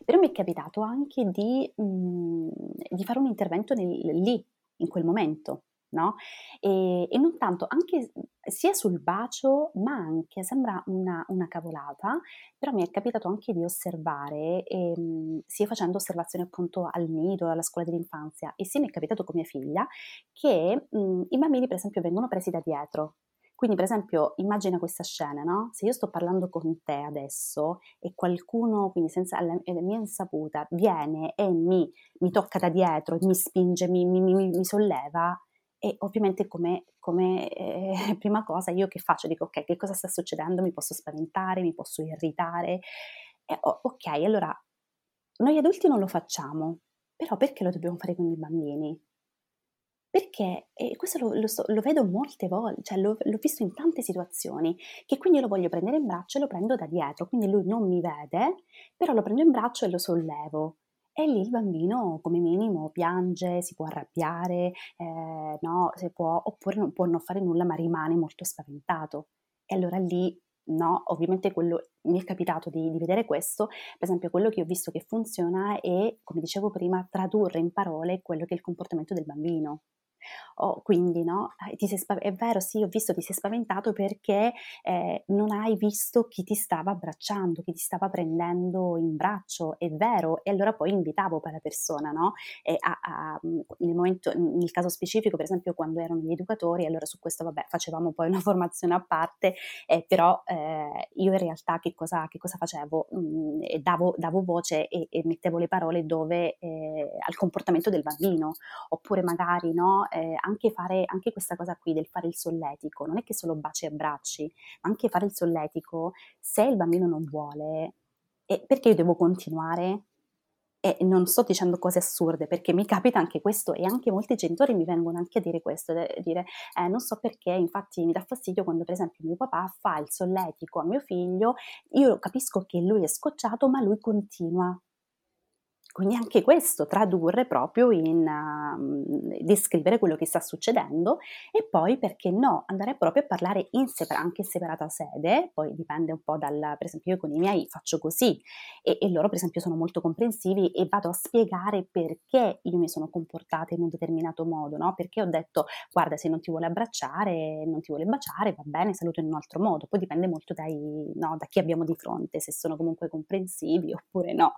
Però mi è capitato anche di, mh, di fare un intervento nel, lì, in quel momento, no? E, e, non tanto, anche sia sul bacio, ma anche, sembra una, una cavolata, però mi è capitato anche di osservare, ehm, sia facendo osservazioni appunto al nido, alla scuola dell'infanzia, e sia mi è capitato con mia figlia, che mh, i bambini per esempio vengono presi da dietro, quindi, per esempio, immagina questa scena, no? Se io sto parlando con te adesso e qualcuno, quindi senza la, la mia insaputa, viene e mi, mi, tocca da dietro, mi spinge, mi, mi, mi solleva, e ovviamente come, come eh, prima cosa io che faccio? Dico ok, che cosa sta succedendo? Mi posso spaventare, mi posso irritare. E, oh, ok, allora noi adulti non lo facciamo, però perché lo dobbiamo fare con i bambini? Perché, e questo lo, lo, lo, vedo molte volte, cioè l'ho, l'ho visto in tante situazioni, che quindi lo voglio prendere in braccio e lo prendo da dietro, quindi lui non mi vede, però lo prendo in braccio e lo sollevo. E lì il bambino come minimo piange, si può arrabbiare, eh, no, può, oppure non può non fare nulla ma rimane molto spaventato. E allora lì, no, ovviamente quello, mi è capitato di, di vedere questo, per esempio quello che ho visto che funziona è, come dicevo prima, tradurre in parole quello che è il comportamento del bambino. Oh, quindi, no, spav- è vero, sì, ho visto ti sei spaventato perché eh, non hai visto chi ti stava abbracciando, chi ti stava prendendo in braccio, è vero, e allora poi invitavo quella persona, no? A, a, nel, momento, nel caso specifico, per esempio, quando erano gli educatori, allora su questo, vabbè, facevamo poi una formazione a parte, eh, però eh, io in realtà che cosa, che cosa facevo? Mm, davo, davo, voce e, e, mettevo le parole dove eh, al comportamento del bambino, oppure magari, no? Eh, anche fare anche questa cosa qui del fare il solletico, non è che solo baci e abbracci, ma anche fare il solletico, se il bambino non vuole, eh, perché io devo continuare? E non sto dicendo cose assurde perché mi capita anche questo e anche molti genitori mi vengono anche a dire questo, a dire eh, non so perché, infatti mi dà fastidio quando per esempio mio papà fa il solletico a mio figlio, io capisco che lui è scocciato ma lui continua quindi anche questo, tradurre proprio in uh, descrivere quello che sta succedendo e poi perché no, andare proprio a parlare in separa- anche in separata sede, poi dipende un po' dal, per esempio io con i miei faccio così e, e loro per esempio sono molto comprensivi e vado a spiegare perché io mi sono comportata in un determinato modo, no? Perché ho detto guarda se non ti vuole abbracciare, non ti vuole baciare, va bene, saluto in un altro modo, poi dipende molto dai, no, da chi abbiamo di fronte, se sono comunque comprensivi oppure no.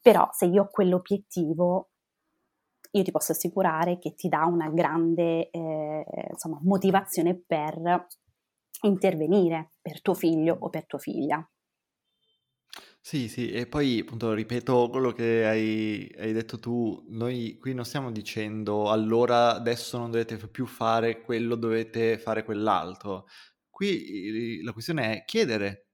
Però se io ho quell'obiettivo, io ti posso assicurare che ti dà una grande eh, insomma, motivazione per intervenire per tuo figlio o per tua figlia. Sì, sì, e poi appunto ripeto quello che hai, hai detto tu, noi qui non stiamo dicendo allora adesso non dovete più fare quello, dovete fare quell'altro. Qui la questione è chiedere,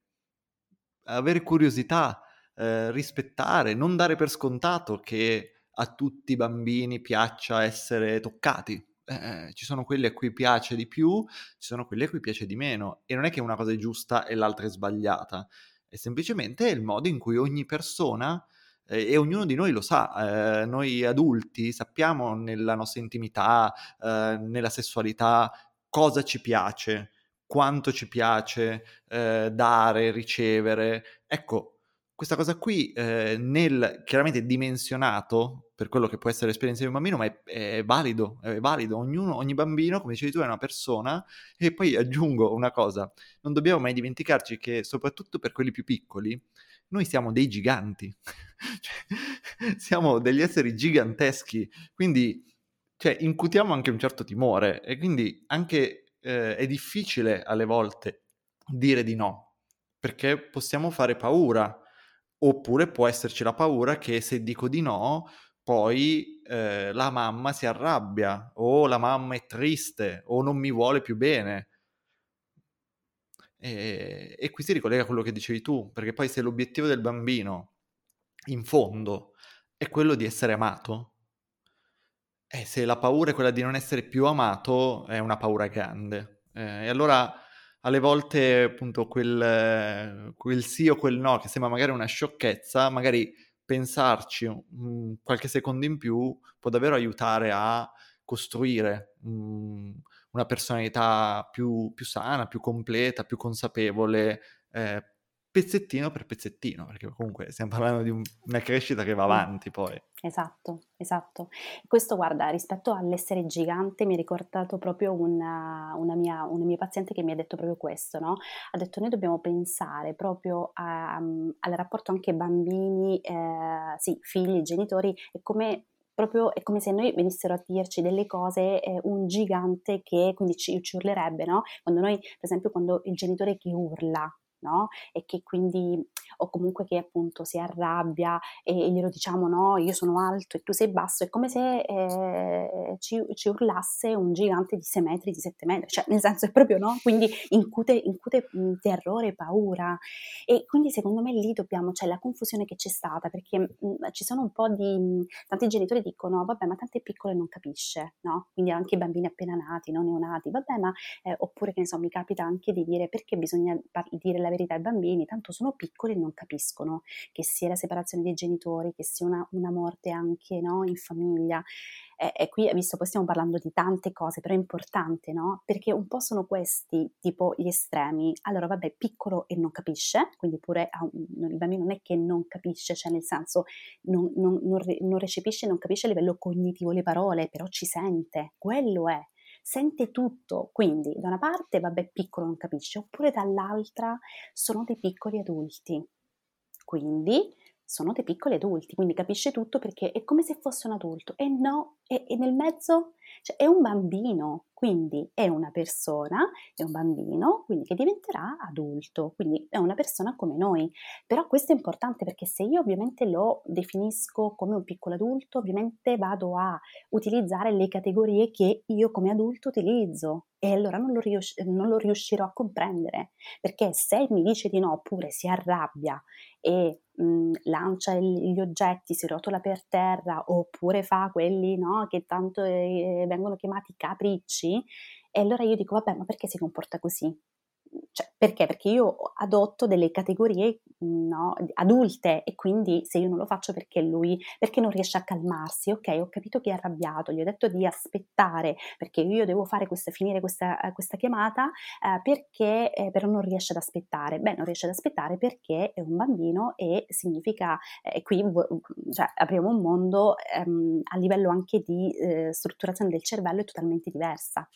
avere curiosità, eh, rispettare, non dare per scontato che a tutti i bambini piaccia essere toccati. Eh, ci sono quelli a cui piace di più, ci sono quelli a cui piace di meno. E non è che una cosa è giusta e l'altra è sbagliata, è semplicemente il modo in cui ogni persona eh, e ognuno di noi lo sa, eh, noi adulti sappiamo nella nostra intimità, eh, nella sessualità, cosa ci piace, quanto ci piace eh, dare, ricevere. Ecco, questa cosa qui eh, nel chiaramente dimensionato per quello che può essere l'esperienza di un bambino, ma è, è valido, è valido. Ognuno, ogni bambino, come dicevi tu, è una persona. E poi aggiungo una cosa, non dobbiamo mai dimenticarci che soprattutto per quelli più piccoli, noi siamo dei giganti, cioè, siamo degli esseri giganteschi, quindi cioè, incutiamo anche un certo timore e quindi anche eh, è difficile alle volte dire di no, perché possiamo fare paura, oppure può esserci la paura che se dico di no, poi eh, la mamma si arrabbia, o la mamma è triste, o non mi vuole più bene. E, e qui si ricollega a quello che dicevi tu, perché poi se l'obiettivo del bambino, in fondo, è quello di essere amato, e eh, se la paura è quella di non essere più amato, è una paura grande. Eh, e allora alle volte appunto quel, quel, sì o quel no che sembra magari una sciocchezza, magari pensarci um, qualche secondo in più può davvero aiutare a costruire um, una personalità più, più, sana, più completa, più consapevole, eh, pezzettino per pezzettino, perché comunque stiamo parlando di un, una crescita che va avanti poi. Esatto, esatto. Questo, guarda, rispetto all'essere gigante mi ha ricordato proprio una, una, mia, una, mia, paziente che mi ha detto proprio questo, no? Ha detto noi dobbiamo pensare proprio a, um, al rapporto anche bambini, eh, sì, figli, genitori, e come proprio è come se noi venissero a dirci delle cose, eh, un gigante che quindi ci, ci urlerebbe, no? Quando noi, per esempio, quando il genitore che urla, no? E che quindi, o comunque che appunto si arrabbia e, e glielo diciamo no, io sono alto e tu sei basso, è come se eh, ci, ci, urlasse un gigante di 6 metri, di 7 metri, cioè nel senso è proprio no, quindi incute, incute mh, terrore, paura e quindi secondo me lì dobbiamo, cioè, la confusione che c'è stata perché mh, ci sono un po' di, mh, tanti genitori dicono vabbè ma tanto è piccolo e non capisce, no? Quindi anche i bambini appena nati, non neonati, vabbè ma, eh, oppure che ne so, mi capita anche di dire perché bisogna par- dire la verità ai bambini, tanto sono piccoli e non capiscono che sia la separazione dei genitori, che sia una, una morte anche no, in famiglia. E, e qui, visto, poi stiamo parlando di tante cose, però è importante, no? Perché un po' sono questi, tipo gli estremi. Allora, vabbè, piccolo e non capisce, quindi pure un, il bambino non è che non capisce, cioè nel senso non, non, non, non recepisce, non capisce a livello cognitivo le parole, però ci sente, quello è sente tutto, quindi da una parte vabbè piccolo non capisce, oppure dall'altra sono dei piccoli adulti. Quindi sono dei piccoli adulti, quindi capisce tutto perché è come se fosse un adulto e no, e, e nel mezzo cioè, è un bambino, quindi è una persona, è un bambino, quindi che diventerà adulto, quindi è una persona come noi. Però questo è importante perché se io ovviamente lo definisco come un piccolo adulto, ovviamente vado a utilizzare le categorie che io come adulto utilizzo e allora non lo, rius- non lo riuscirò a comprendere, perché se mi dice di no oppure si arrabbia e mh, lancia gli oggetti, si rotola per terra oppure fa quelli no, che tanto eh, vengono chiamati capricci, e allora io dico vabbè ma perché si comporta così? Cioè, perché? Perché io adotto delle categorie no, adulte e quindi se io non lo faccio perché lui, perché non riesce a calmarsi, ok, ho capito che è arrabbiato, gli ho detto di aspettare perché io devo fare questa, finire questa, questa chiamata eh, perché eh, però non riesce ad aspettare. Beh, non riesce ad aspettare perché è un bambino e significa, eh, qui cioè, apriamo un mondo ehm, a livello anche di eh, strutturazione del cervello è totalmente diversa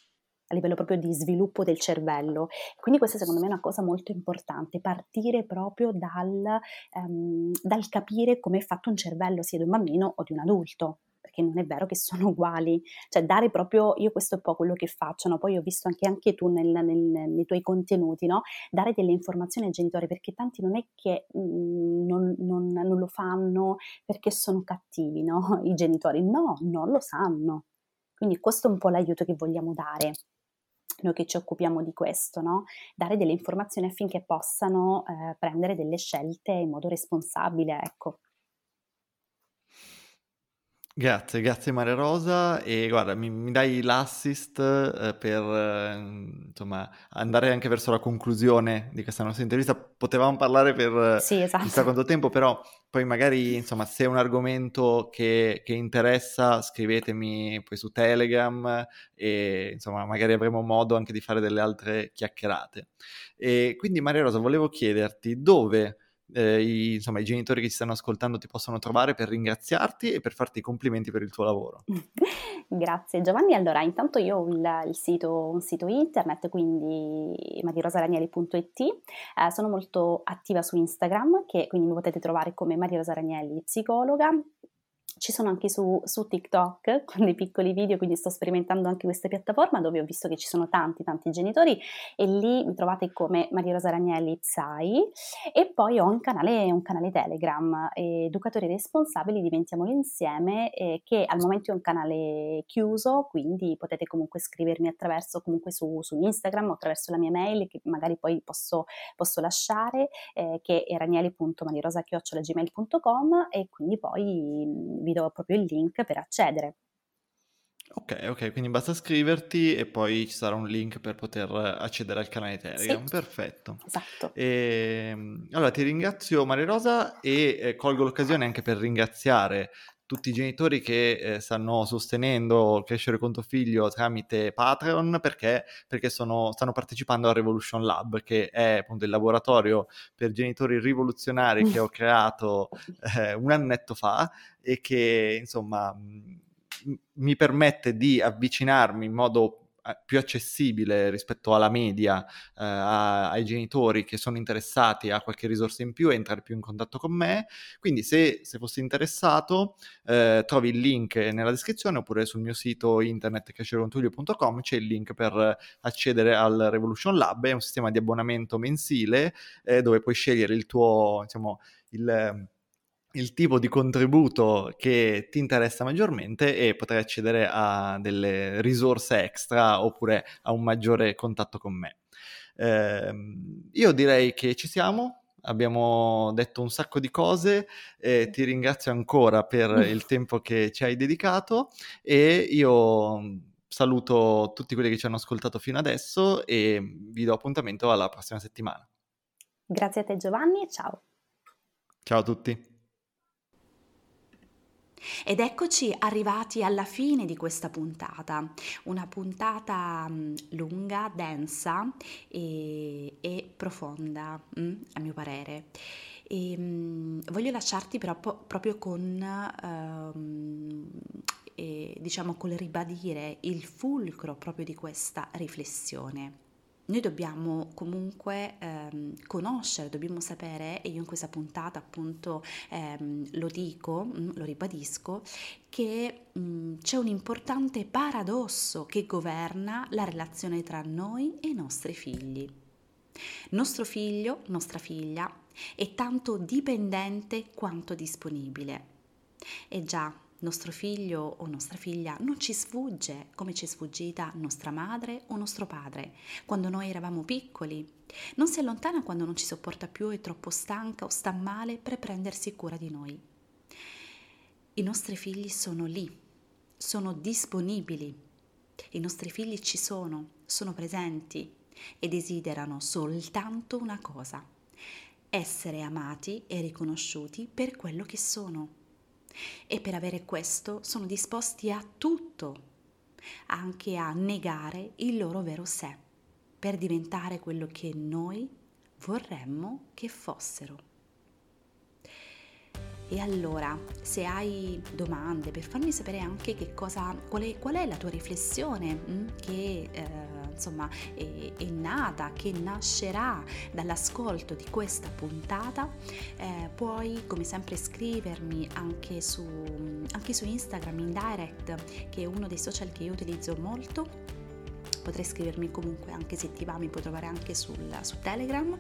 a livello proprio di sviluppo del cervello. Quindi questa secondo me è una cosa molto importante, partire proprio dal, um, dal capire come è fatto un cervello sia di un bambino o di un adulto perché non è vero che sono uguali, cioè dare proprio, io questo è un po' quello che faccio, no? poi ho visto anche, anche tu nel, nel, nei tuoi contenuti, no? dare delle informazioni ai genitori, perché tanti non è che mh, mm, non, non, non, lo fanno perché sono cattivi no? i genitori, no, non lo sanno. Quindi questo è un po' l'aiuto che vogliamo dare noi che ci occupiamo di questo, no? dare delle informazioni affinché possano eh, prendere delle scelte in modo responsabile. Ecco. Grazie, grazie Maria Rosa e guarda, mi, mi dai l'assist eh, per eh, insomma andare anche verso la conclusione di questa nostra intervista. Potevamo parlare per eh, sì, esatto. chissà quanto tempo, però poi magari insomma se è un argomento che, che, interessa scrivetemi poi su Telegram e insomma magari avremo modo anche di fare delle altre chiacchierate. E quindi Maria Rosa, volevo chiederti dove eh, i, insomma, i genitori che ci stanno ascoltando ti possono trovare per ringraziarti e per farti i complimenti per il tuo lavoro. Grazie Giovanni. Allora, intanto io ho il, il sito, un sito internet, quindi marirosaranielli.it. Eh, sono molto attiva su Instagram, che quindi mi potete trovare come Maria Rosa Ranielli, psicologa ci sono anche su, su, TikTok con dei piccoli video, quindi sto sperimentando anche questa piattaforma dove ho visto che ci sono tanti tanti genitori e lì mi trovate come Maria Rosa Ragnelli Psai e poi ho un canale, un canale Telegram, Educatori Responsabili Diventiamolo Insieme, eh, che al momento è un canale chiuso, quindi potete comunque scrivermi attraverso comunque su, su Instagram o attraverso la mia mail che magari poi posso, posso lasciare, eh, che è ragnelli.marirosa.gmail.com e quindi poi vi do proprio il link per accedere. Ok, ok, quindi basta scriverti e poi ci sarà un link per poter accedere al canale Telegram. Sì, Perfetto. Esatto. E, ehm, allora ti ringrazio Maria Rosa e eh, colgo l'occasione anche per ringraziare tutti i genitori che eh, stanno sostenendo Crescere con tuo figlio tramite Patreon perché, perché sono, stanno partecipando al Revolution Lab, che è appunto il laboratorio per genitori rivoluzionari che ho creato eh, un annetto fa e che insomma mi permette di avvicinarmi in modo più accessibile rispetto alla media eh, ai genitori che sono interessati a qualche risorsa in più e entrare più in contatto con me. Quindi se, se fossi interessato eh, trovi il link nella descrizione oppure sul mio sito internet crescerecontuglio.com c'è il link per accedere al Revolution Lab, è un sistema di abbonamento mensile eh, dove puoi scegliere il tuo, diciamo, il il tipo di contributo che ti interessa maggiormente e potrai accedere a delle risorse extra oppure a un maggiore contatto con me. Eh, io direi che ci siamo, abbiamo detto un sacco di cose, eh, ti ringrazio ancora per il tempo che ci hai dedicato e io saluto tutti quelli che ci hanno ascoltato fino adesso e vi do appuntamento alla prossima settimana. Grazie a te Giovanni e ciao. Ciao a tutti. Ed eccoci arrivati alla fine di questa puntata, una puntata mm, lunga, densa e, e profonda, mm, a mio parere. E, um, voglio lasciarti però proprio con, um, e, diciamo, col ribadire il fulcro proprio di questa riflessione noi dobbiamo comunque ehm, conoscere, dobbiamo sapere, e io in questa puntata appunto ehm, lo dico, mm, lo ribadisco, che mh, mm, c'è un importante paradosso che governa la relazione tra noi e i nostri figli. Nostro figlio, nostra figlia, è tanto dipendente quanto disponibile. E già, nostro figlio o nostra figlia non ci sfugge come ci è sfuggita nostra madre o nostro padre quando noi eravamo piccoli. Non si allontana quando non ci sopporta più, è troppo stanca o sta male per prendersi cura di noi. I nostri figli sono lì, sono disponibili. I nostri figli ci sono, sono presenti e desiderano soltanto una cosa, essere amati e riconosciuti per quello che sono e per avere questo sono disposti a tutto, anche a negare il loro vero sé, per diventare quello che noi vorremmo che fossero. E allora, se hai domande per farmi sapere anche che cosa, qual, è, qual è la tua riflessione mh, mm, che eh, insomma è, è, nata, che nascerà dall'ascolto di questa puntata, eh, puoi come sempre scrivermi anche su, anche su Instagram in direct, che è uno dei social che io utilizzo molto potrai scrivermi comunque anche se ti va, mi puoi trovare anche sul, su Telegram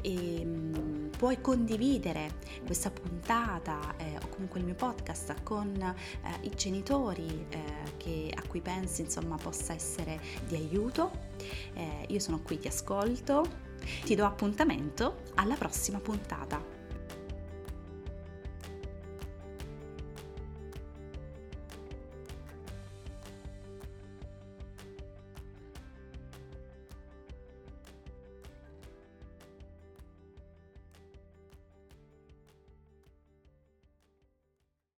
e um, puoi condividere questa puntata eh, o comunque il mio podcast con eh, i genitori eh, che, a cui pensi insomma possa essere di aiuto. Eh, io sono qui, ti ascolto, ti do appuntamento alla prossima puntata.